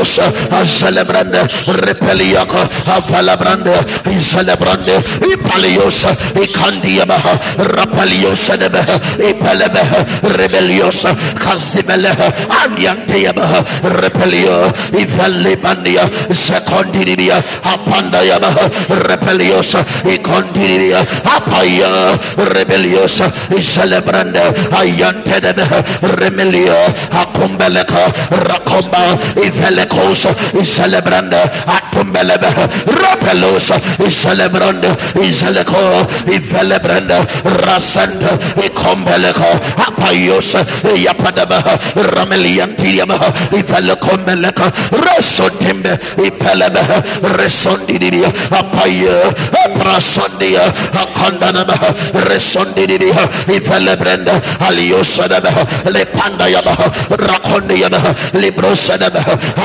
Ivelebrosa, Azelebrande, Repeliaka, Avalabrande, Izelebrande, Ipaliosa, Icandiaba, Rapaliosa, Ipelebe, Rebeliosa, Kazibele, Anyantiaba, Repelio, Ivelibandia, Secondibia, Apandayaba, Repeliosa, Icondidia, Apaya, Rebeliosa, Izelebrande, Ayantedebe, Remelio, Akumbeleka, Rakomba, Ivelekosa, Izelebrande, Atumbelebe, Rapelosa, Izelebrande, Izeleko, Ivelebrande, Rasanda, Ikombeleko, Apayosa, Yapadaba, Rameliantiama, Ivelekombeleka, Resotimbe, Ipelebe, Resondidia, Apaya, Prasondia, Akondanaba, Resondidia, Ivelebrande, Aliosa, Lepandayaba, Rakondiaba, Librosadaba,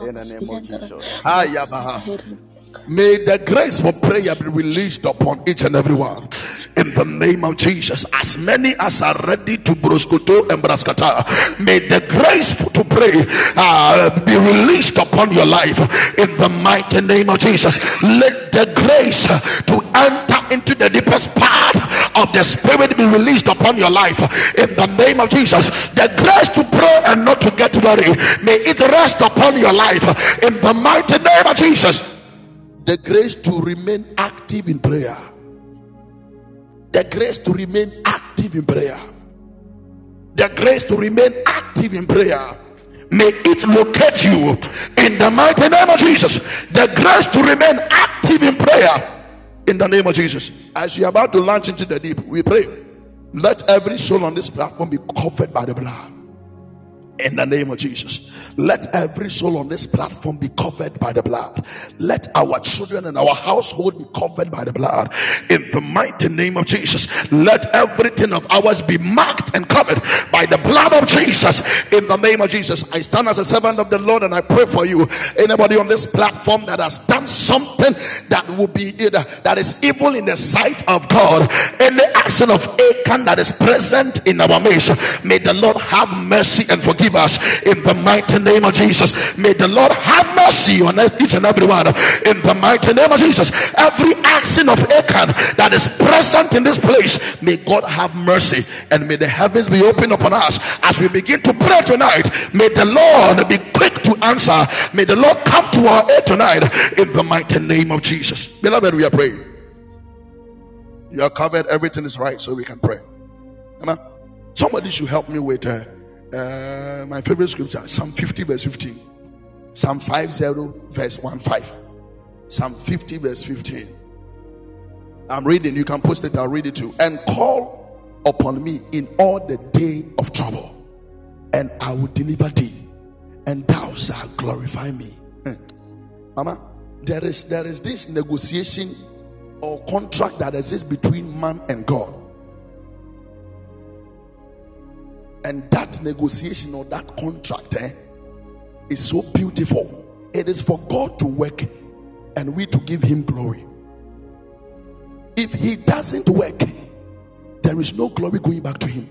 In the name of Jesus. May the grace for prayer be released upon each and every one. In the name of Jesus, as many as are ready to broscoto and braskata, may the grace to pray uh, be released upon your life. In the mighty name of Jesus, let the grace to enter into the deepest part of the spirit be released upon your life. In the name of Jesus, the grace to pray and not to get worried, may it rest upon your life. In the mighty name of Jesus the grace to remain active in prayer. The grace to remain active in prayer. The grace to remain active in prayer. May it locate you in the mighty name of Jesus. The grace to remain active in prayer in the name of Jesus. As you're about to launch into the deep, we pray. Let every soul on this platform be covered by the blood in the name of Jesus. Let every soul on this platform be covered by the blood. Let our children and our household be covered by the blood. In the mighty name of Jesus, let everything of ours be marked and covered by the blood of Jesus. In the name of Jesus, I stand as a servant of the Lord and I pray for you. Anybody on this platform that has done something that will be eh, either that is evil in the sight of God, any action of Achan that is present in our midst, may the Lord have mercy and forgive us in the mighty name of Jesus. May the Lord have mercy on each and every one in the mighty name of Jesus. Every action of Achan that is present in this place, may God have mercy and may the heavens be opened upon us as we begin to pray tonight. May the Lord be quick to answer. May the Lord come to our aid tonight in the mighty name of Jesus. Beloved, we are praying. You are covered, everything is right, so we can pray. Amen. Somebody should help me with uh, uh, my favorite scripture, Psalm 50, verse 15. Psalm 50, verse 1 5. Psalm 50, verse 15. I'm reading, you can post it, I'll read it too. And call upon me in all the day of trouble, and I will deliver thee, and thou shalt glorify me. Hmm. Mama, there is there is this negotiation or contract that exists between man and God. And that negotiation or that contract eh, is so beautiful. It is for God to work and we to give Him glory. If He doesn't work, there is no glory going back to Him.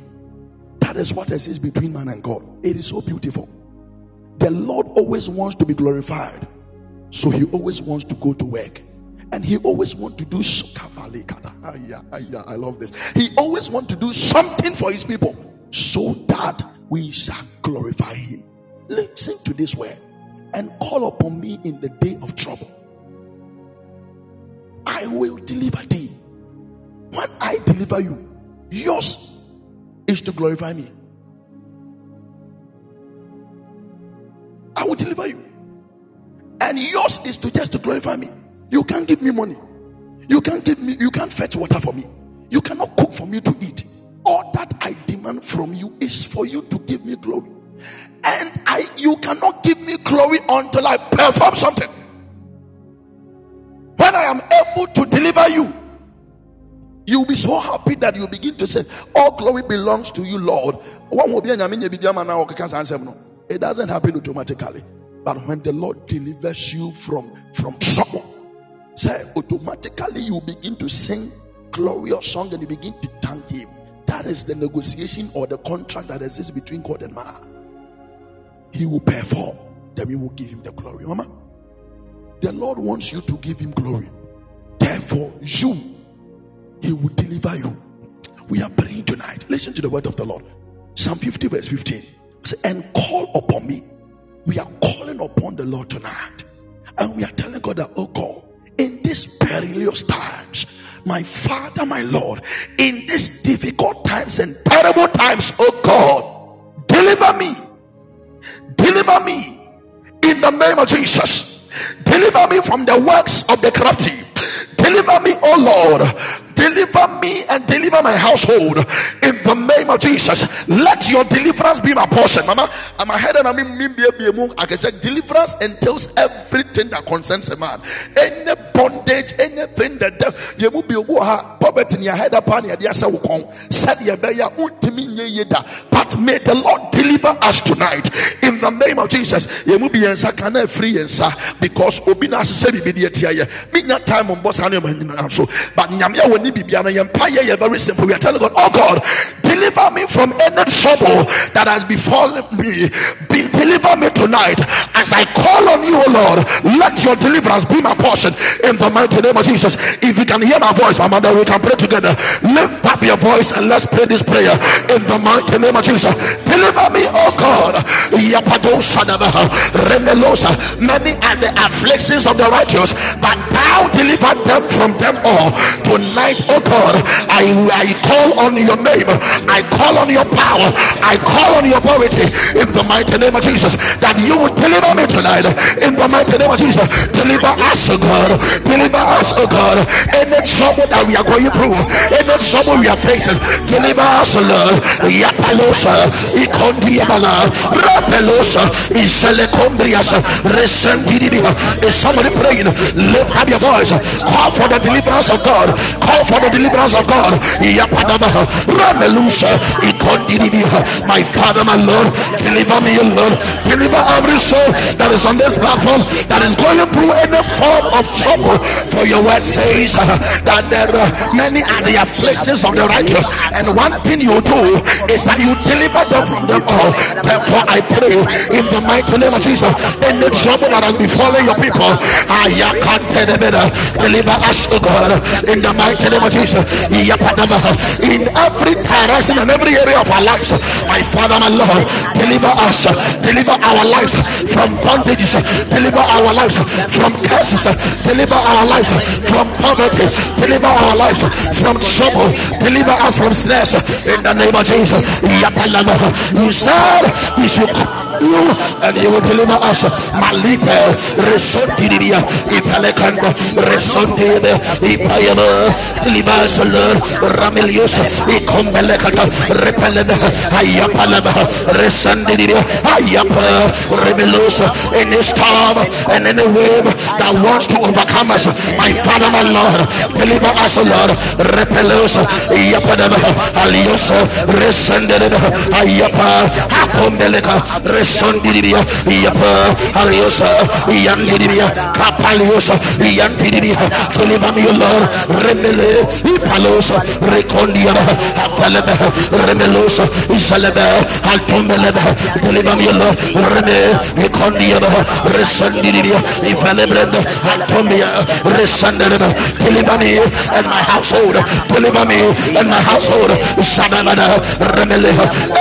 That is what exists between man and God. It is so beautiful. The Lord always wants to be glorified, so He always wants to go to work. And he always wants to do I love this. He always wants to do something for his people so that we shall glorify him. Listen to this word and call upon me in the day of trouble. I will deliver thee. When I deliver you, yours is to glorify me. I will deliver you. And yours is to just to glorify me. You can't give me money. You can't give me, you can't fetch water for me. You cannot cook for me to eat. All that I demand from you is for you to give me glory. And I you cannot give me glory until I perform something. When I am able to deliver you, you'll be so happy that you begin to say, All glory belongs to you, Lord. It doesn't happen automatically. But when the Lord delivers you from, from someone, say automatically you begin to sing glorious song and you begin to thank him that is the negotiation or the contract that exists between god and man. He will perform then we will give him the glory. Mama the lord wants you to give him glory. Therefore you he will deliver you. We are praying tonight. Listen to the word of the lord. Psalm 50 verse 15 and call upon me. We are calling upon the lord tonight. And we are telling god that oh god in these perilous times, my Father, my Lord, in these difficult times and terrible times, oh God, deliver me, deliver me in the name of Jesus, deliver me from the works of the crafty, deliver me, oh Lord, deliver me and deliver my household in the name of Jesus. Let your deliverance be my portion. Mama, I'm ahead and I mean, I can say deliverance entails everything that concerns a man. Any bondage, anything that you will be poverty in your head upon your dear so said you but may the Lord deliver us tonight. In the name of Jesus. You will be in Sakana free and sa because Obina said, Be the time on boss, but Nyamia ne biribiara yɛn mpaeɛ yɛ very simple. We are telling God oh God deliver me from any trouble that has befallen me. Be, deliver me tonight. As I call on you oh Lord let your deliverance be my portion. In the mighty name of Jesus. If you can hear my voice my mother we can pray together. Lift up your voice and let's pray this prayer. In the mighty name of Jesus. Deliver me oh God. Many are the afflictions of the righteous but thou deliver them from them all. Tonight oh God, I, I call on your name, I call on your power, I call on your authority. In the mighty name of Jesus that you will deliver me tonight. In the mighty name of Jesus. Deliver us, oh God, deliver us, oh God. Any trouble that we are going through, any trouble we are facing, deliver us, Lord. Yapalosa, Ikondiabala, Rapelosa, Iselekombrias, Resentidia. Is somebody praying? Lift up your voice, call for the deliverance of God, call for the deliverance of God. Yapadaba, Ramelus, Yes, my Father, my Lord, deliver me, Lord. Deliver every soul that is on this platform that is going through any form of trouble. For your word says uh, that there are many are the afflictions of the righteous, and one thing you do is that you deliver them from them all. Therefore, I pray in the mighty name of Jesus, any trouble that has befallen your people, I can deliver us, O God, in the mighty name of Jesus. In every direction and every area of our lives, my Father, my Lord, deliver us, deliver our lives from bondages, deliver our lives from curses, deliver our lives from poverty, deliver our lives from trouble, deliver us from snares in the name of Jesus. You said we should you and you will deliver us. Malipe, Resondidia, Ipalekanda, Resondide, Ipayama, Libasalur, Ramelius, Ikombelekata, Repeleba, Ayapalaba, Resondidia, Ayapa, Rebelus, in this storm and in the wave that wants to overcome us. My Father, my Lord, deliver us, Lord repelos yapadaba alioso resendedeba ayapa akombeleka resondiribia yapa alioso yandidibia kapalioso yandidibia deliver me Lord remele ipaloso rekondiaba ataleba remeloso isaleba altumbeleba deliver me Lord reme rekondiaba resondiribia ifelebrenda altumbia resendedeba deliver me and my house household, deliver me and my household, and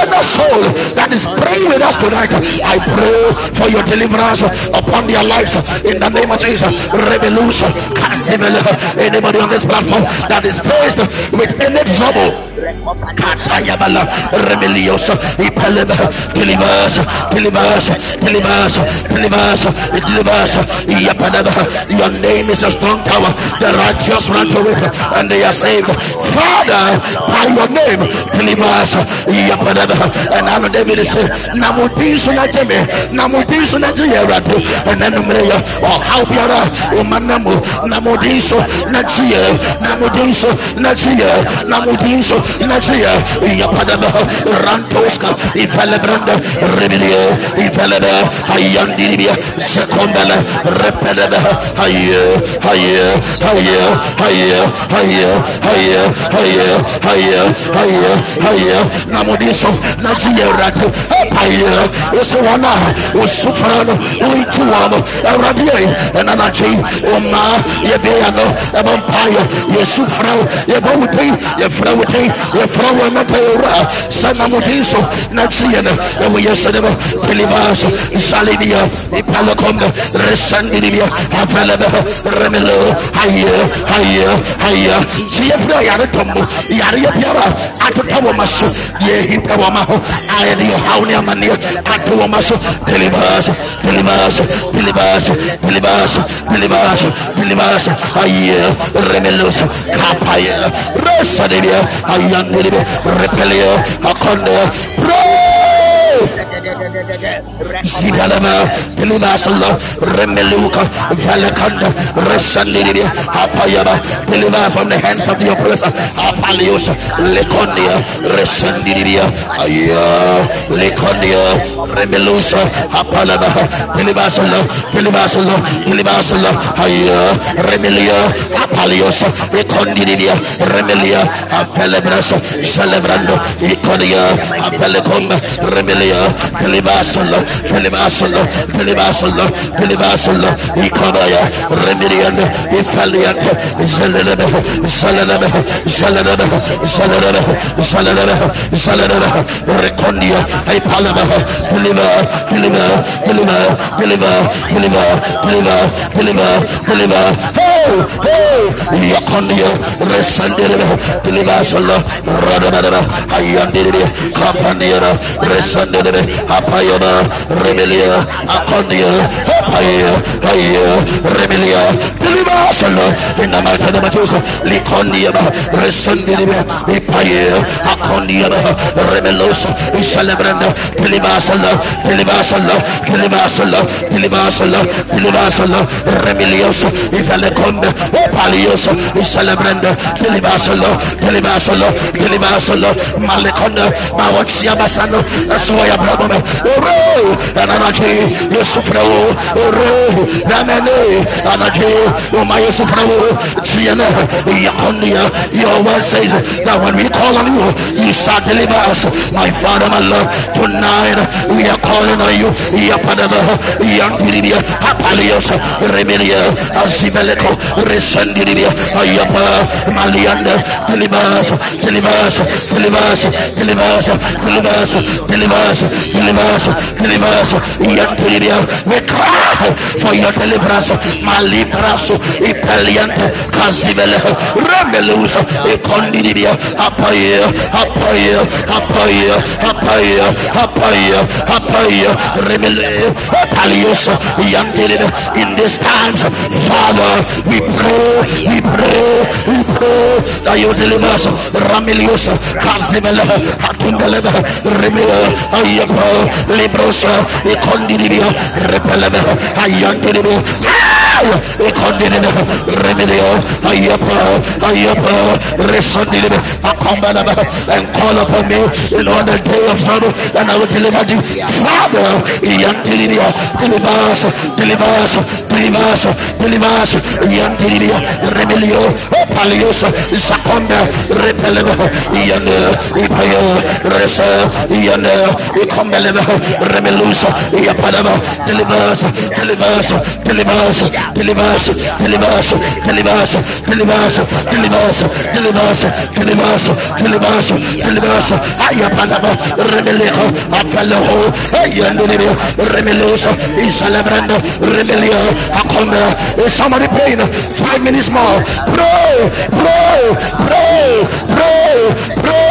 the soul that is praying with us tonight. I pray for your deliverance upon their lives in the name of Jesus. Revolution, anybody on this platform that is faced with any trouble. Rebellious, delivers, delivers, delivers, delivers, delivers. Your name is a strong tower. The righteous run to it and they are saved. Father, by your name, deliver us. And I know David is Namudinsu Najemi, Namudinsu Najiyaradu, and then oh, oh, Maria, or Haubiara, Umanamu, Namudinsu Najia, Namudinsu Najia, Namudinsu Najia, Yapadaba, Rantoska, Ifelebranda, Rebelia, Ifeleba, Ayandibia, Secombala, repelebe, Haye, Haye, Haye, Haye, Haye yeah, oh yeah, oh yeah, oh yeah, oh yeah, oh yeah. Namudiso, Najirat, Apaya, Usawana, Usufran, Uituam, Arabian, and Anachi, Oma, Yabeano, Abampaya, Yesufra, Yabauti, Yafrauti, Yafrawa Mapera, Sanamudiso, Natsian, and we yesterday, Pelivas, Salidia, Ipalaconda, Resandidia, Avalada, Remelo, Haya, Haya, Haya sɛ yɛfiri ayaretɔ mu yareɛ biara atotɔ wɔ ma so deɛ ɛhinta wɔ ma ho. Ayɛ ne yɛhaw ne amanneɛ ato wɔ ma so delibas delibas delibas delibas delibas delibas ayɛ remelos kapayɛ resadebiɛ ayandedebe repeleɛ akɔndeɛ Zigalama, Pelivasala, Remeluka, Valakanda, Resandiri, Apayaba, Peliva from the hands of the oppressor, Apalius, Lecondia, Resandiria, Aya, Lecondia, Remelusa, Apalaba, Pelivasala, Pelivasala, Pelivasala, Aya, Remelia, Apalios, Lecondiria, Remelia, Apelebras, Celebrando, Iconia, Apelecom, Remelia, Pelivas. Telivasala, Televasala, Televasala, Televasala, Ikabaya, Remedian, Ifaliat, Zalanaba, Zalanaba, Zalanaba, Zalanaba, Zalanaba, Zalanaba, Recondia, Ipalaba, Deliver, deliver, deliver, deliver, deliver, deliver, deliver, deliver, hey, hey, Yacondia, Resandira, Televasala, Radadada, Ayandiri, Kapandia, Resandira, Ayona, Remelia, Akondia, Apaya, Aya, Remelia, Filibasan, in the mighty name of Jesus, Likondia, Resundiniba, Ipaya, Akondia, Remelosa, Isalabranda, Filibasala, Filibasala, Filibasala, Filibasala, Filibasala, Remiliosa, Ifaleconda, Opaliosa, Isalabranda, Filibasala, Filibasala, Filibasala, Maleconda, Mawaxiabasano, Soya Brabama, your word says that when we call on you, you shall deliver us, my Father, my Lord, tonight we are calling on you, Yapadaba, Yantiria, Apalios, Remedia, Azibeleco, Resendiria, Ayapa, Malianda, deliver us, deliver us, deliver us, deliver us, deliver us, deliver us, deliver us, deliver us, Yantiria, we cry for your deliverance, Malibraso, Ipeliante, Casivele, Remelus, Econdidia, Apaya, Apaya, Apaya, Apaya, Apaya, Apaya, Remele, Palios, Yantiria, in these times, Father, we pray, we pray, we pray that you deliver us, Ramelius, Casivele, Atundaleva, Remele, Ayapa, Librosa, and call upon me in all the day of sorrow, and I will deliver you. Father, Yantiria, deliver us, deliver us, deliver us, deliver us, Yantiria, Remelio, Palios, Sakonda, Repeleva, Yanda, Ipaya, Resa, Yanda, Ikombeleva, Remelusa, Yapadaba, deliver us, deliver us, deliver us, deliver us, deliver us, deliver us, deliver us, deliver us, deliver us, deliver us, deliver us, deliver us, Ayapadaba, Rebelejo, Apalejo, Ayandini, Remelusa, Isalabranda, Rebelio, is somebody praying? Five minutes more. Pray, pray, pray, pray, pray.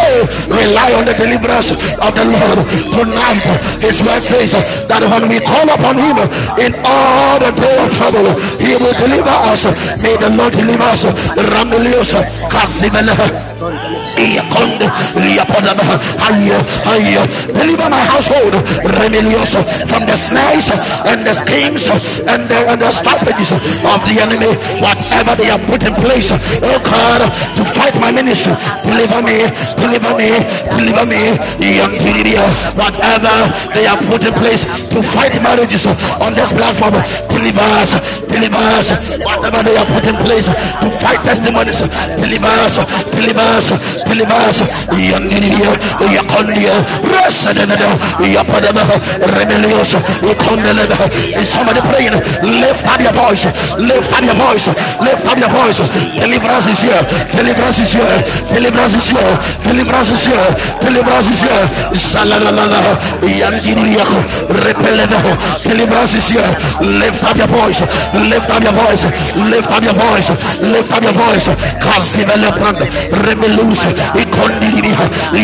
Rely on the deliverance of the Lord tonight. His word says uh, that when we call upon Him uh, in all the day of trouble, He will deliver us. May the Lord deliver us. Ramelius, uh, Aya, deliver my household, from the snares and the schemes and the, and the strategies of the enemy, whatever they have put in place, oh God, to fight my ministry, deliver me, deliver me, deliver me, whatever they have put in place to fight marriages on this platform, deliver us, deliver us, whatever they have put in place to fight testimonies, deliver us, deliver us, deliver us, Yandiria, Yakondia, Resadana, Yapadaba, Rebellios, Yakondeleba. Is somebody praying? Lift up your voice, lift up your voice, lift up your voice. Deliverance is here, deliverance is here, deliverance is here, deliverance is here, deliverance is here. Salalala, Repeleba, deliverance is here. Lift up your voice, lift up your voice, lift up your voice, lift up your voice. Casivele brand,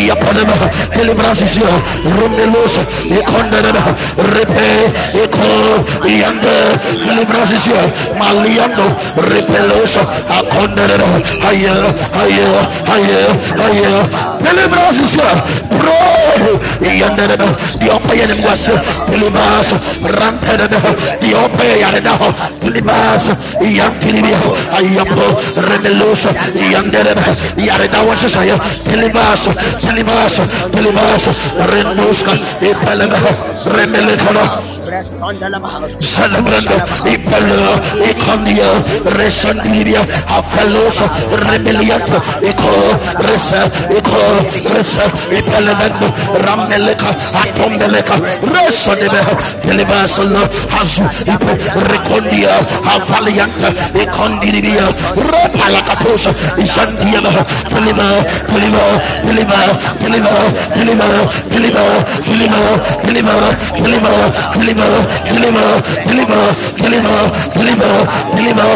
Yapadaba, deliverance is here. Yanda, deliverance is here. Maliando, higher. Deliverance is here. Bro, Payanimbas, Pilibas, Rampen, Diope, Yarena, Pilibas, Yantilibia, Ayapo, Renelus, Yandere, Yarena, what's his name? Pilibas, Pilibas, Pilibas, Renus, Ipelena, Remelekona. Celebrando Ipala, Iconia, Resandiria, Afelosa, Rebelliant, Ico, Resa, Ico, Resa, Ipelemendo, Rameleka, Atombeleka, Resa de Televasala, Hazu, Ipe, Recondia, Avaliant, Icondiria, Repalacatosa, Isantiana, Deliver, deliver, deliver, deliver, deliver, deliver, deliver, deliver, deliver, deliver, deliver, deliver, deliver, deliver, deliver.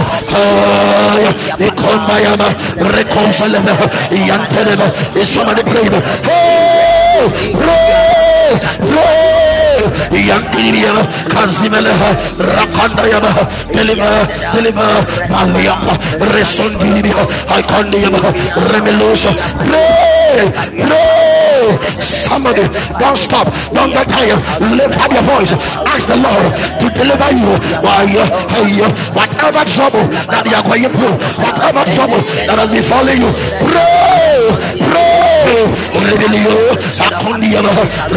Is somebody praying? Hey, pray, pray. Yandiria. Kazimeleha. Rakanda Yaba. Deliver. Deliver. Maliapa. Resondiria. Icondiaba. Remelosa. Pray. Pray. Somebody. Don't stop. Don't get tired. Lift up your voice. Ask the Lord to deliver you. Why, uh, whatever trouble that you are going through, whatever trouble that has been following you, pray. Pray. Rebelio, Akondiama,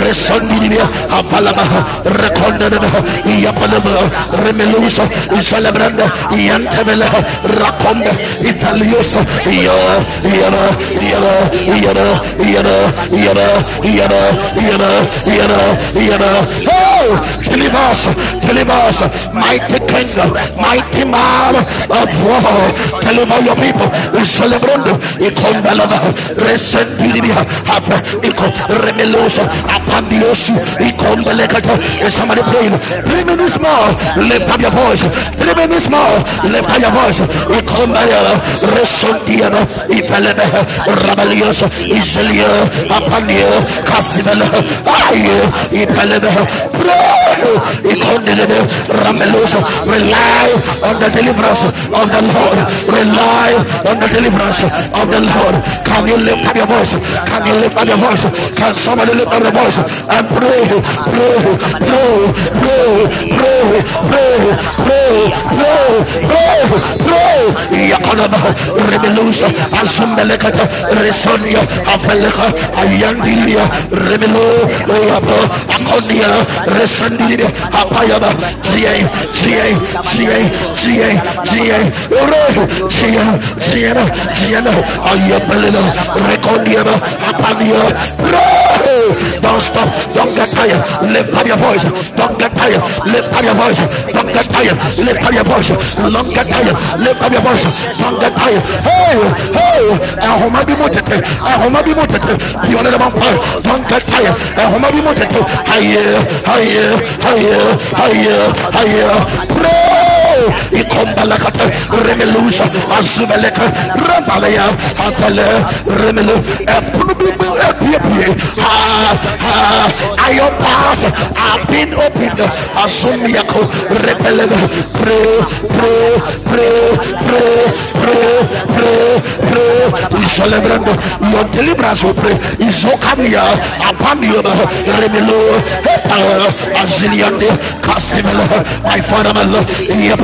Resondibia, Apalama, Recondana, Yapalama, Remelusa, Celebranda, Yantabella, Raconda, Italiosa, Yana, Yana, Yana, Yana, Yana, Yana, Yana, Yana, Yana, Yana, Oh, Telebas, Telebas, mighty king, mighty man of war, deliver your people, we celebrando, Iconbalama, Resendibia libia have iko iko mbelekata somebody praying? Three minutes more lift up your voice. Three minutes more lift up your voice. Resondiana ifelebe apandio kasibele aye ipelebe pray. Rely on the deliverance of the Lord. Rely on the deliverance of the Lord. Can you lift up your voice can you lift up your voice? Can somebody lift up your voice and pray, pray, pray, pray, pray, pray, pray, pray, pray, pray. Yakanaba, Rebelusa, Azumelekata, Resonia, Apeleka, Ayandilia, Rebelo, Oyapa, Akonia, Resandilia, Apayaba, GA, GA, GA, GA, GA, GA, GA, GA, Ayapelena, Recondia, don't stop. Don't get tired. Lift up your voice. Don't get tired. Lift up your voice. Don't get tired. Lift up your voice. Don't get tired. Lift up your voice. Don't get tired. Hey, hey. Ahoma bi motete. Ahoma bi motete. You are the vampire. Don't get tired. Ahoma bi motete. Higher, higher, higher, higher, higher. Pray flow. Ikombalakata remelusa azubeleka rebalaya akale remelu epunubibu epiepie. Iron bars are being opened. Celebrando your deliverance. Kasimela. My father, my love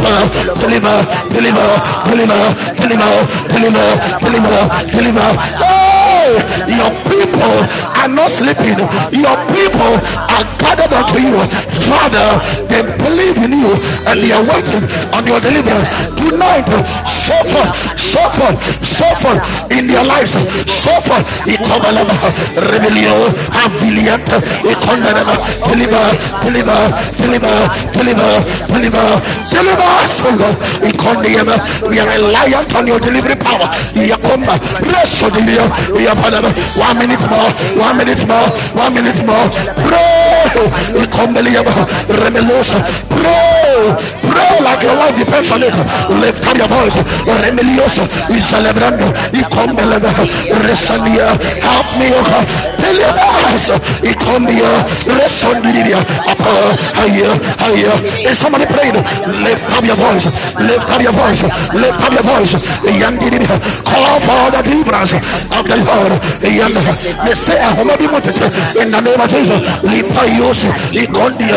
deliver, deliver, deliver, deliver, deliver, deliver, deliver. Oh, your people are not sleeping. Your people are gathered unto you. Father, they believe in you and they are waiting on your deliverance. Tonight, suffer, suffer, suffer in their lives. Suffer. Rebellion, Aviliant, deliver, deliver, deliver, deliver, deliver, deliver, deliver us, Lord. We are reliant on your delivery power. One minute more, one minute more, one minute more. Pray. Pray. Pray like your life depends on it. Lift up your voice. Remelioso. is celebrando. Y combeleba. Resania. Help me, O God. Deliver us. Y combia. Resondiria. Apa. Higher. Higher. Is somebody praying? Lift up your voice. Lift up your voice. Lift up your voice. Call for the deliverance of the Lord. I will be in the name of Jesus. Lipa Yos. Ikondia.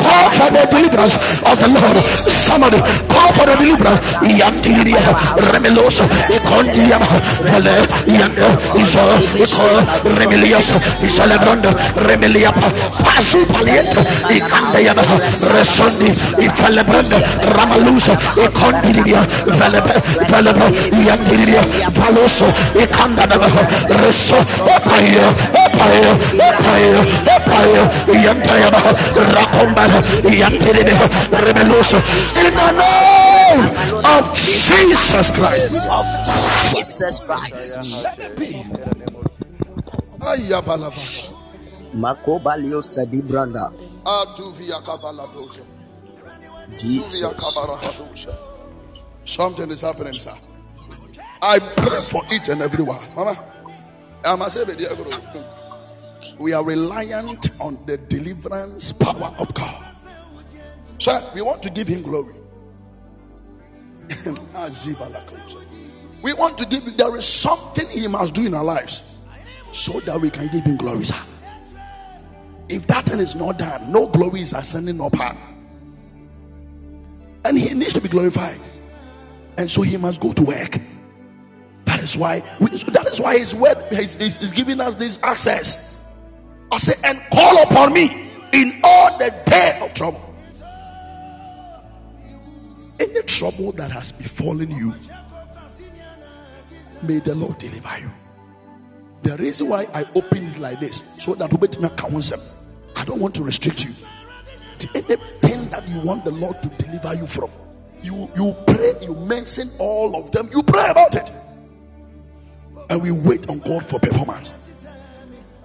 Call for the deliverance of the Lord. Somebody call for the deliverance. Yantiria Remelos, Econdiam, Vele, Yanda, Isol, Ecol, Remelios, Isolabranda, Remelia, Pasu Palienta, Ecandiana, Resondi, Ifelebranda, Ramalusa, Econdiria, Velebe, Velebe, Yantiria, Valoso, Ecandana, Reso, Opaia, Opaia, Opaia, Opaia, Yantayama, Racombana, in the name of Jesus Christ. Jesus Christ. Ayabalava. Makobalio Sadi Branda. Aduvia Kavaladosha. Zuvia. Something is happening, sir. I pray for each and every one. Mama, I must say, we are reliant on the deliverance power of God. Sir, we want to give him glory. Ah, we want to give there is something he must do in our lives so that we can give him glory, sir. If that thing is not done, no glory is ascending up high. And he needs to be glorified. And so he must go to work. That is why we, that is why his word is, is, is giving us this access. I say, and call upon me in all the day of trouble. Any trouble that has befallen you, may the Lord deliver you. The reason why I open it like this, so that we counsel. I don't want to restrict you. To anything that you want the Lord to deliver you from, you you pray, you mention all of them, you pray about it, and we wait on God for performance.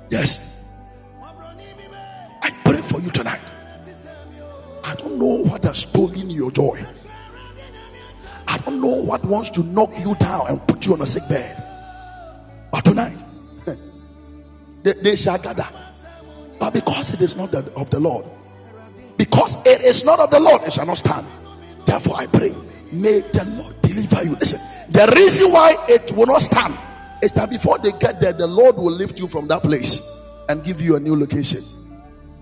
Yes, I pray for you tonight. I don't know what has stolen your joy. I don't know what wants to knock you down and put you on a sick bed. But tonight, they, they shall gather. But because it is not the, of the Lord, because it is not of the Lord, it shall not stand. Therefore, I pray, may the Lord deliver you. Listen, the reason why it will not stand is that before they get there, the Lord will lift you from that place and give you a new location.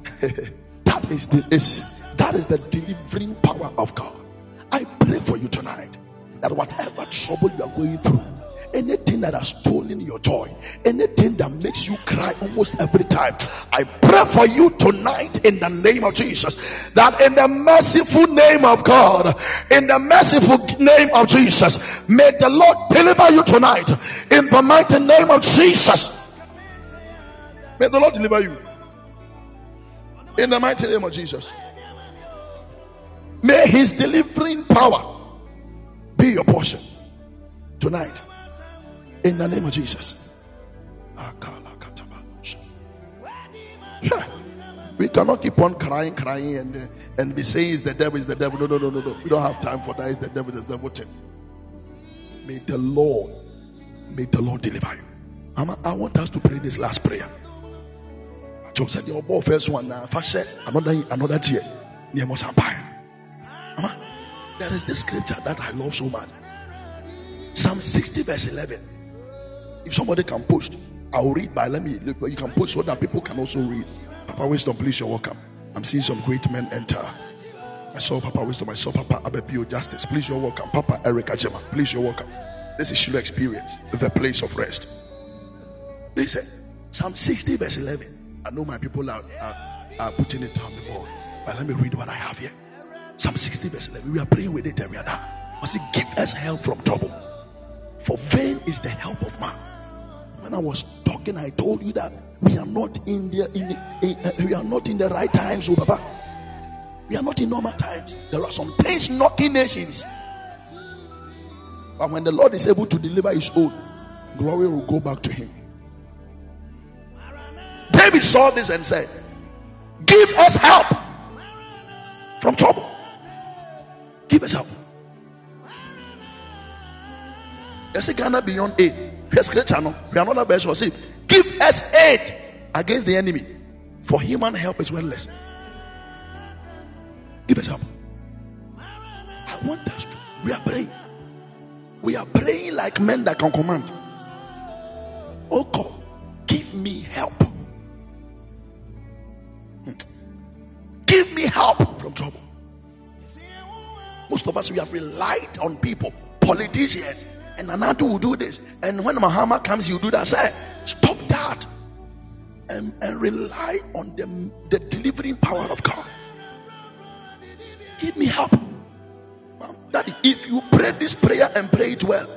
that is the is that is the delivering power of God. I pray for you tonight that whatever trouble you are going through, anything that has stolen your joy, anything that makes you cry almost every time, I pray for you tonight in the name of Jesus. That in the merciful name of God, in the merciful name of Jesus, may the Lord deliver you tonight in the mighty name of Jesus. May the Lord deliver you in the mighty name of Jesus. May his delivering power be your portion tonight in the name of Jesus. We cannot keep on crying, crying, and uh, and be saying it's the devil, is the devil. No, no, no, no, no. We don't have time for that. It's the devil, it's the devil. Thing. May the Lord, may the Lord deliver you. I want us to pray this last prayer. Job said, Your first one now, first another another tear. Near Mosambaya. Mama, there is this scripture that I love so much. Psalm 60, verse 11. If somebody can post, I'll read by let me you can post so that people can also read. Papa Wisdom, please, you're welcome. I'm seeing some great men enter. I saw Papa Wisdom, I saw Papa Abebio Justice. Please, you're welcome. Papa Eric Ajema, please, you're welcome. This is Shiloh Experience, the place of rest. Listen, Psalm 60, verse 11. I know my people are, are, are putting it on the board, but let me read what I have here. Psalm 60, verse 11. We are praying with it are now. I say, Give us help from trouble. For vain is the help of man. When I was talking, I told you that we are not in the, in, in uh, we are not in the right times, oh Papa. We are not in normal times. There are some things knocking nations. But when the Lord is able to deliver his own, glory will go back to him. David saw this and said, Give us help from trouble. Give us help. There's a Ghana beyond aid. Here's scripture. No, we are not a version. Say, give us aid against the enemy, for human help is worthless. Give us help. I want us to. We are praying. We are praying like men that can command. Oh God, give me help. Hmm. Give me help from trouble. Most of us we have relied on people, politicians, and Anadu will do this. And when Mahama comes, you do that. Say, stop that. And, and rely on the, the delivering power of God. Give me help. Um, Daddy, if you pray this prayer and pray it well,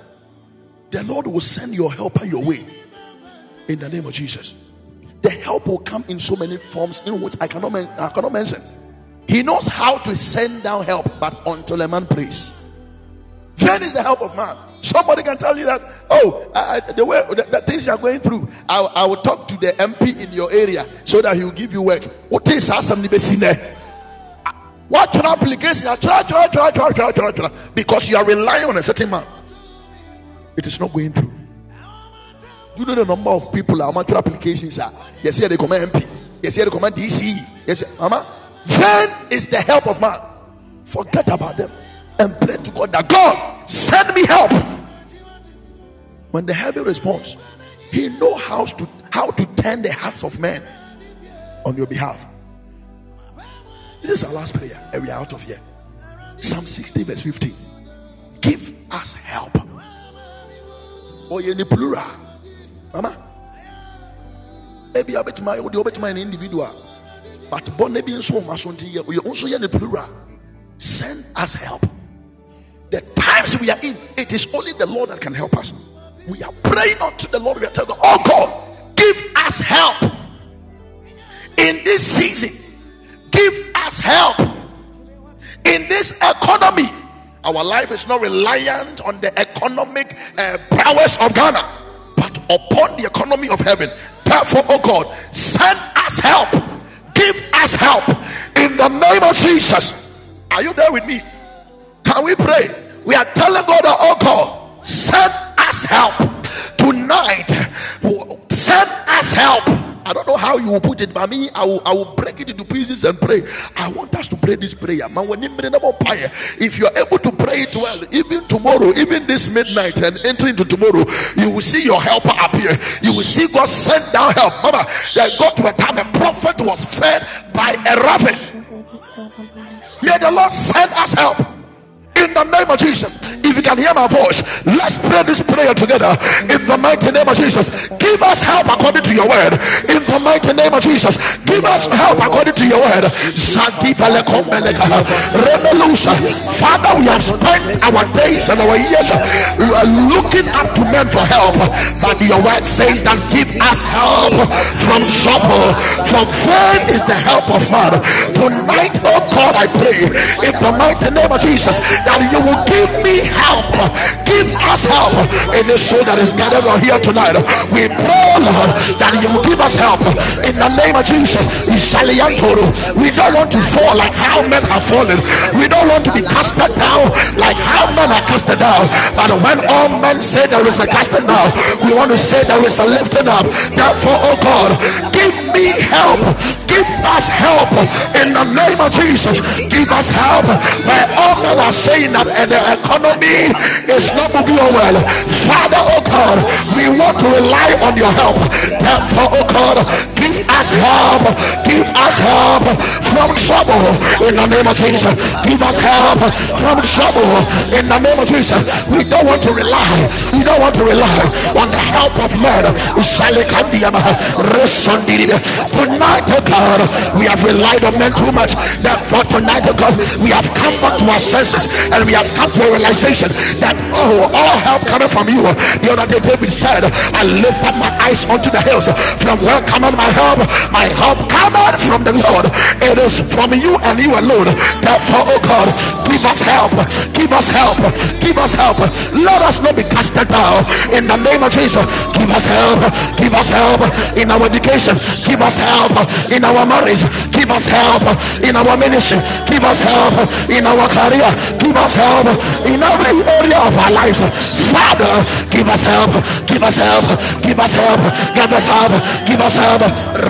the Lord will send your helper your way. In the name of Jesus. The help will come in so many forms in which I cannot, I cannot mention. He knows how to send down help, but until a man prays. Vain is the help of man. Somebody can tell you that, oh, I, the way the, the things you are going through, I, I will talk to the MP in your area so that he will give you work. What is? What your? Try. Because you are relying on a certain man. It is not going through. Do you know the number of people our mature applications are? Yes, here they command MP. Yes, here they command DC. Yes, Mama. Then is the help of man. Forget about them and pray to God that God send me help. When the heaven responds, He knows how to how to turn the hearts of men on your behalf. This is our last prayer, and we are out of here. Psalm 60, verse 15. Give us help. Or in the plural. Mama. Maybe I bet my individual. But born maybe in so much we also in the plural. Send us help. The times we are in, it is only the Lord that can help us. We are praying unto the Lord. We are telling God, Oh God, give us help in this season. Give us help in this economy. Our life is not reliant on the economic uh, prowess of Ghana, but upon the economy of heaven. Therefore, oh God, send us help. Give us help in the name of Jesus. Are you there with me? Can we pray? We are telling God, oh God, send us help tonight. Send us help. I don't know how you will put it, but me, I will, I will break it into pieces and pray. I want us to pray this prayer. If you are able to pray it well, even tomorrow, even this midnight, and enter into tomorrow, you will see your helper appear. You will see God send down help. Mama, there got to a time a prophet was fed by a raven. May the Lord send us help the name of Jesus. If you can hear my voice, let's pray this prayer together in the mighty name of Jesus. Give us help according to your word in the mighty name of Jesus. Give us help according to your word. Father, we have spent our days and our years uh, looking up to men for help, but your word says that give us help from trouble. From faith is the help of man. Tonight, oh God, I pray in the mighty name of Jesus that you will give me help. Give us help in the soul that is gathered on here tonight. We pray, Lord, that you will give us help in the name of Jesus. We don't want to fall like how men have fallen. We don't want to be casted down like how men are casted down. But when all men say there is a casting down, we want to say there is a lifting up. Therefore, oh God, give me help. Give us help in the name of Jesus. Give us help where all are saying that and the economy is not moving well. Father, oh God, we want to rely on your help. Therefore, oh God, give us help. Give us help from trouble in the name of Jesus. Give us help from trouble in the name of Jesus. We don't want to rely. We don't want to rely on the help of men. Tonight, oh God, we have relied on men too much. Therefore, tonight, oh God, we have come back to our senses and we have come to a realization that oh, all help coming from you. The other day, David said, I lift up my eyes unto the hills. From where cometh my help? My help cometh from the Lord. It is from you and you alone. Therefore, oh God, give us help. Give us help. Give us help. Let us not be casted down. In the name of Jesus, give us help. Give us help in our education. Give us help in our marriage. Give us help in our ministry. Give us help in our career. Give us help in every area of our lives. Father, give us help. Give us help. Give us help. Give us help. Give us help.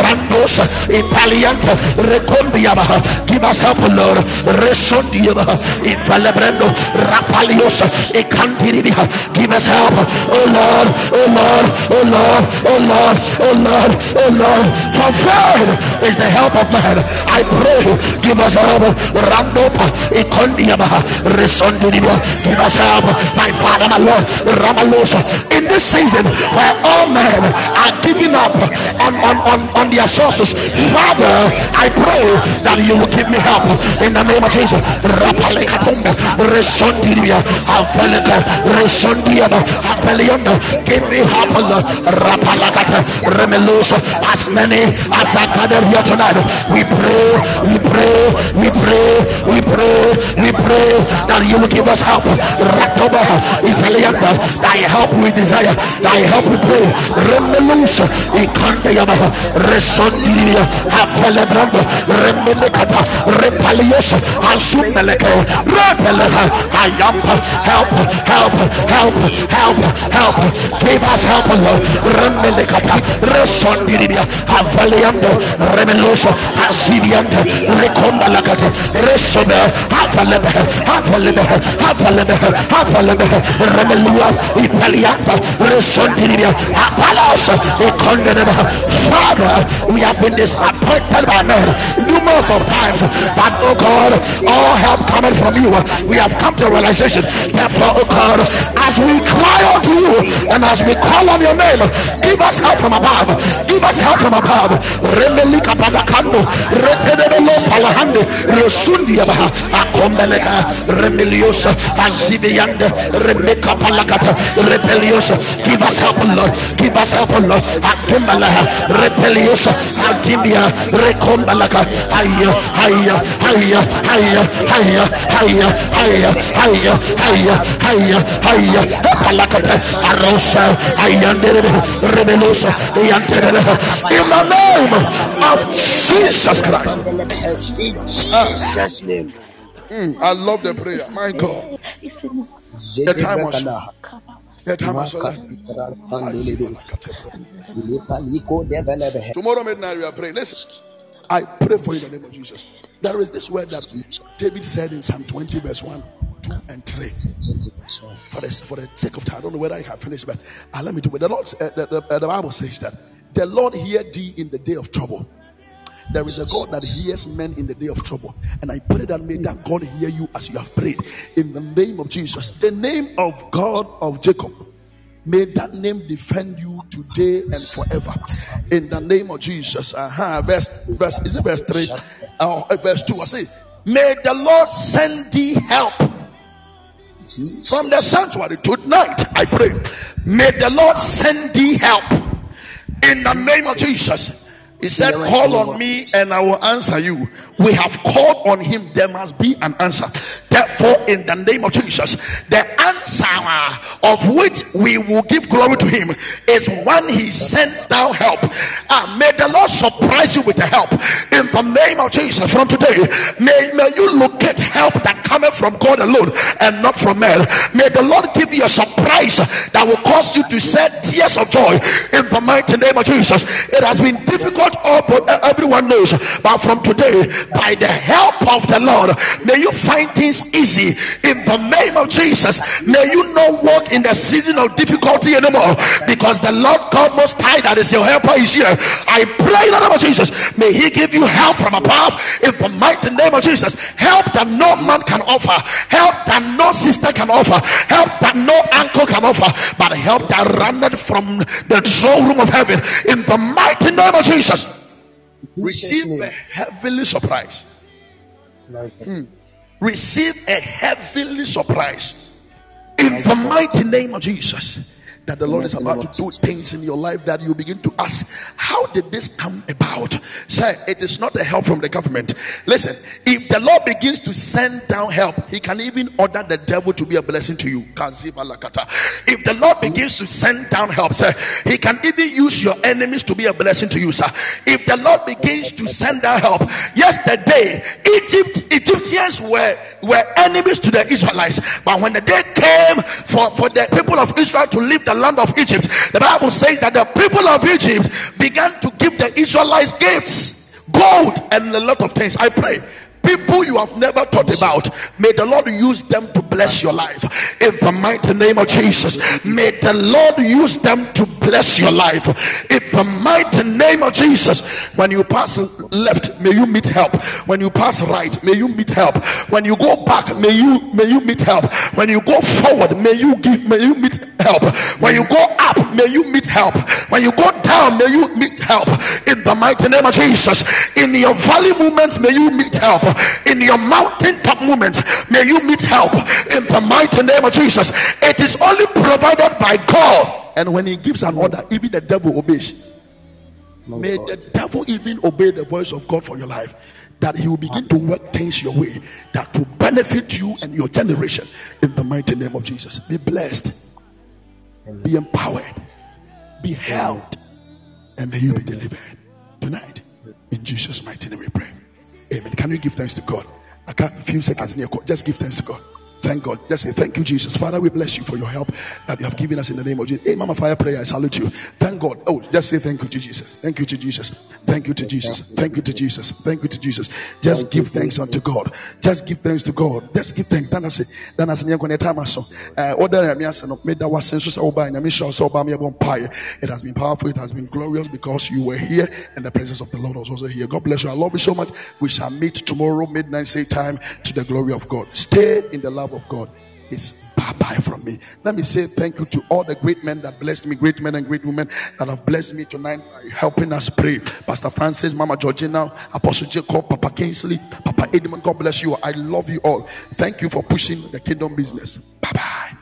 Randos, Italiante, Recombiaba. Give us help, Lord. Resondiaba, Ifalebrendo, Rapalios, Ecantiribia. Give us help, oh Lord, oh Lord, oh Lord, oh Lord, oh Lord, oh Lord. For faith is the help of man. I pray, give us help. Randopa, Econdiaba, Resondiba. Give us help, my Father, my Lord, Ramalosa. In this season where all men are giving up on, on, on, on their sources, Father, I pray that you will give me help in the name of Jesus. Rapalekatumba, Resondiba, Aveleka, Resondiaba, Apelionda. Give me help, Lord. Rapalaka Remelus, as many as are gathered here tonight, we pray, we pray, we pray, we pray, we pray that you will give us help. Ratoba, Ivalianda, thy help we desire, thy help we pray. Remelus, Ikandayama, Resondilia, Avelebrando, Remelekata, Repalios, Asumeleke, Repeleha, Ayampa, help, help, help, help, help, give us help, Lord. Remelekata, Resondilia, Avaliando, Remeloso, Azivianda, Reconda Lacata, Resobe, Avalebe, Avalebe, Avalebe, Avalebe, Remelua, Italianda, Resondilia, Apalos, Econdeneba. Father, we have been disappointed by men numerous of times, but oh God, all help coming from you. We have come to realization. Therefore, oh God, as we cry out to you and as we call on your name, give us help from above. Give us help from above. Remelika palakando, retedebelo palahande, resundia baha, akombeleka, remelios, azibiyande, remeka palakata, repelios. Give us help, Lord. Give us help, Lord. Atumbalaha, repelios, antibia, rekombalaka, aya, aya, aya, aya, aya, aya, aya, aya, aya, aya, aya, palakata, arosa, in the name of Jesus Christ. In Jesus' name. Mm, I love the prayer. My God. The time was the time was Tomorrow midnight we are praying. Listen, I pray for you in the name of Jesus. There is this word that David said in Psalm 20, verse 1, 2, and 3. For the, for the sake of time, I don't know whether I can finish, but uh, let me do it. The, Lord, uh, the, the, uh, the Bible says that the Lord hear thee in the day of trouble. There is a God that hears men in the day of trouble. And I pray that may that God hear you as you have prayed in the name of Jesus. The name of God of Jacob. May that name defend you today and forever. In the name of Jesus. Uh-huh. Verse, verse, is it verse 3? Uh, verse 2. I say, May the Lord send thee help from the sanctuary tonight. I pray. May the Lord send thee help in the name of Jesus. He said, Call on me and I will answer you. We have called on him, there must be an answer. Therefore, in the name of Jesus, the answer of which we will give glory to him is when he sends down help. Ah, may the Lord surprise you with the help in the name of Jesus. From today, may, may you locate help that cometh from God alone and not from man. May the Lord give you a surprise that will cause you to shed tears of joy in the mighty name of Jesus. It has been difficult, all but everyone knows, but from today, by the help of the Lord, may you find things easy in the name of Jesus. May you not walk in the season of difficulty anymore because the Lord God Most High, that is your helper, is here. I pray in the name of Jesus, may He give you help from above in the mighty name of Jesus. Help that no man can offer, help that no sister can offer, help that no uncle can offer, but help that runneth from the throne room of heaven in the mighty name of Jesus. Receive a heavenly surprise. Hmm. Receive a heavenly surprise in the mighty name of Jesus. That the Lord is about to do things in your life that you begin to ask, How did this come about? Sir, it is not a help from the government. Listen, if the Lord begins to send down help, He can even order the devil to be a blessing to you. If the Lord begins to send down help, sir, He can even use your enemies to be a blessing to you, sir. If the Lord begins to send down help, yesterday, Egypt, Egyptians were, were enemies to the Israelites, but when the day came for, for the people of Israel to leave the land of Egypt, the Bible says that the people of Egypt began to give the Israelites gifts, gold, and a lot of things. I pray people you have never thought about. May the Lord use them to bless your life in the mighty name of Jesus. May the Lord use them to bless your life in the mighty name of Jesus. When you pass left, may you meet help. When you pass right, may you meet help. When you go back, may you may you meet help. When you go forward, may you give may you meet help. When you go up, may you meet help. When you go down, may you meet help. In the mighty name of Jesus. In your valley moments, may you meet help. In your mountain top moments, may you meet help. In the mighty name of Jesus. It is only provided by God. And when He gives an order, even the devil obeys. May the devil even obey the voice of God for your life. That he will begin to work things your way that will benefit you and your generation in the mighty name of Jesus. Be blessed, be empowered, be held, and may you be delivered tonight. In Jesus' mighty name we pray. Amen. Can you give thanks to God? I a few seconds near. Just give thanks to God. Thank God. Just say, Thank you, Jesus. Father, we bless you for your help that you have given us in the name of Jesus. Hey, Mama Fire Prayer, I salute you. Thank God. Oh, just say thank you to Jesus. Thank you to Jesus. Thank you to Jesus. Thank you to Jesus. Thank you to Jesus. Just give thanks unto God. Just give thanks to God. Just give thanks. Then I say, then I say, you're going to time so. Uh, order me as an made that was census over and I mission so by me empire. It has been powerful. It has been glorious because you were here and the presence of the Lord was also here. God bless you. I love you so much. We shall meet tomorrow, midnight, same time, to the glory of God. Stay in the love of God is bye bye from me. Let me say thank you to all the great men that blessed me, great men and great women that have blessed me tonight by helping us pray. Pastor Francis, Mama Georgina, Apostle Jacob, Papa Kingsley, Papa Edmund. God bless you. I love you all. Thank you for pushing the kingdom business. Bye bye.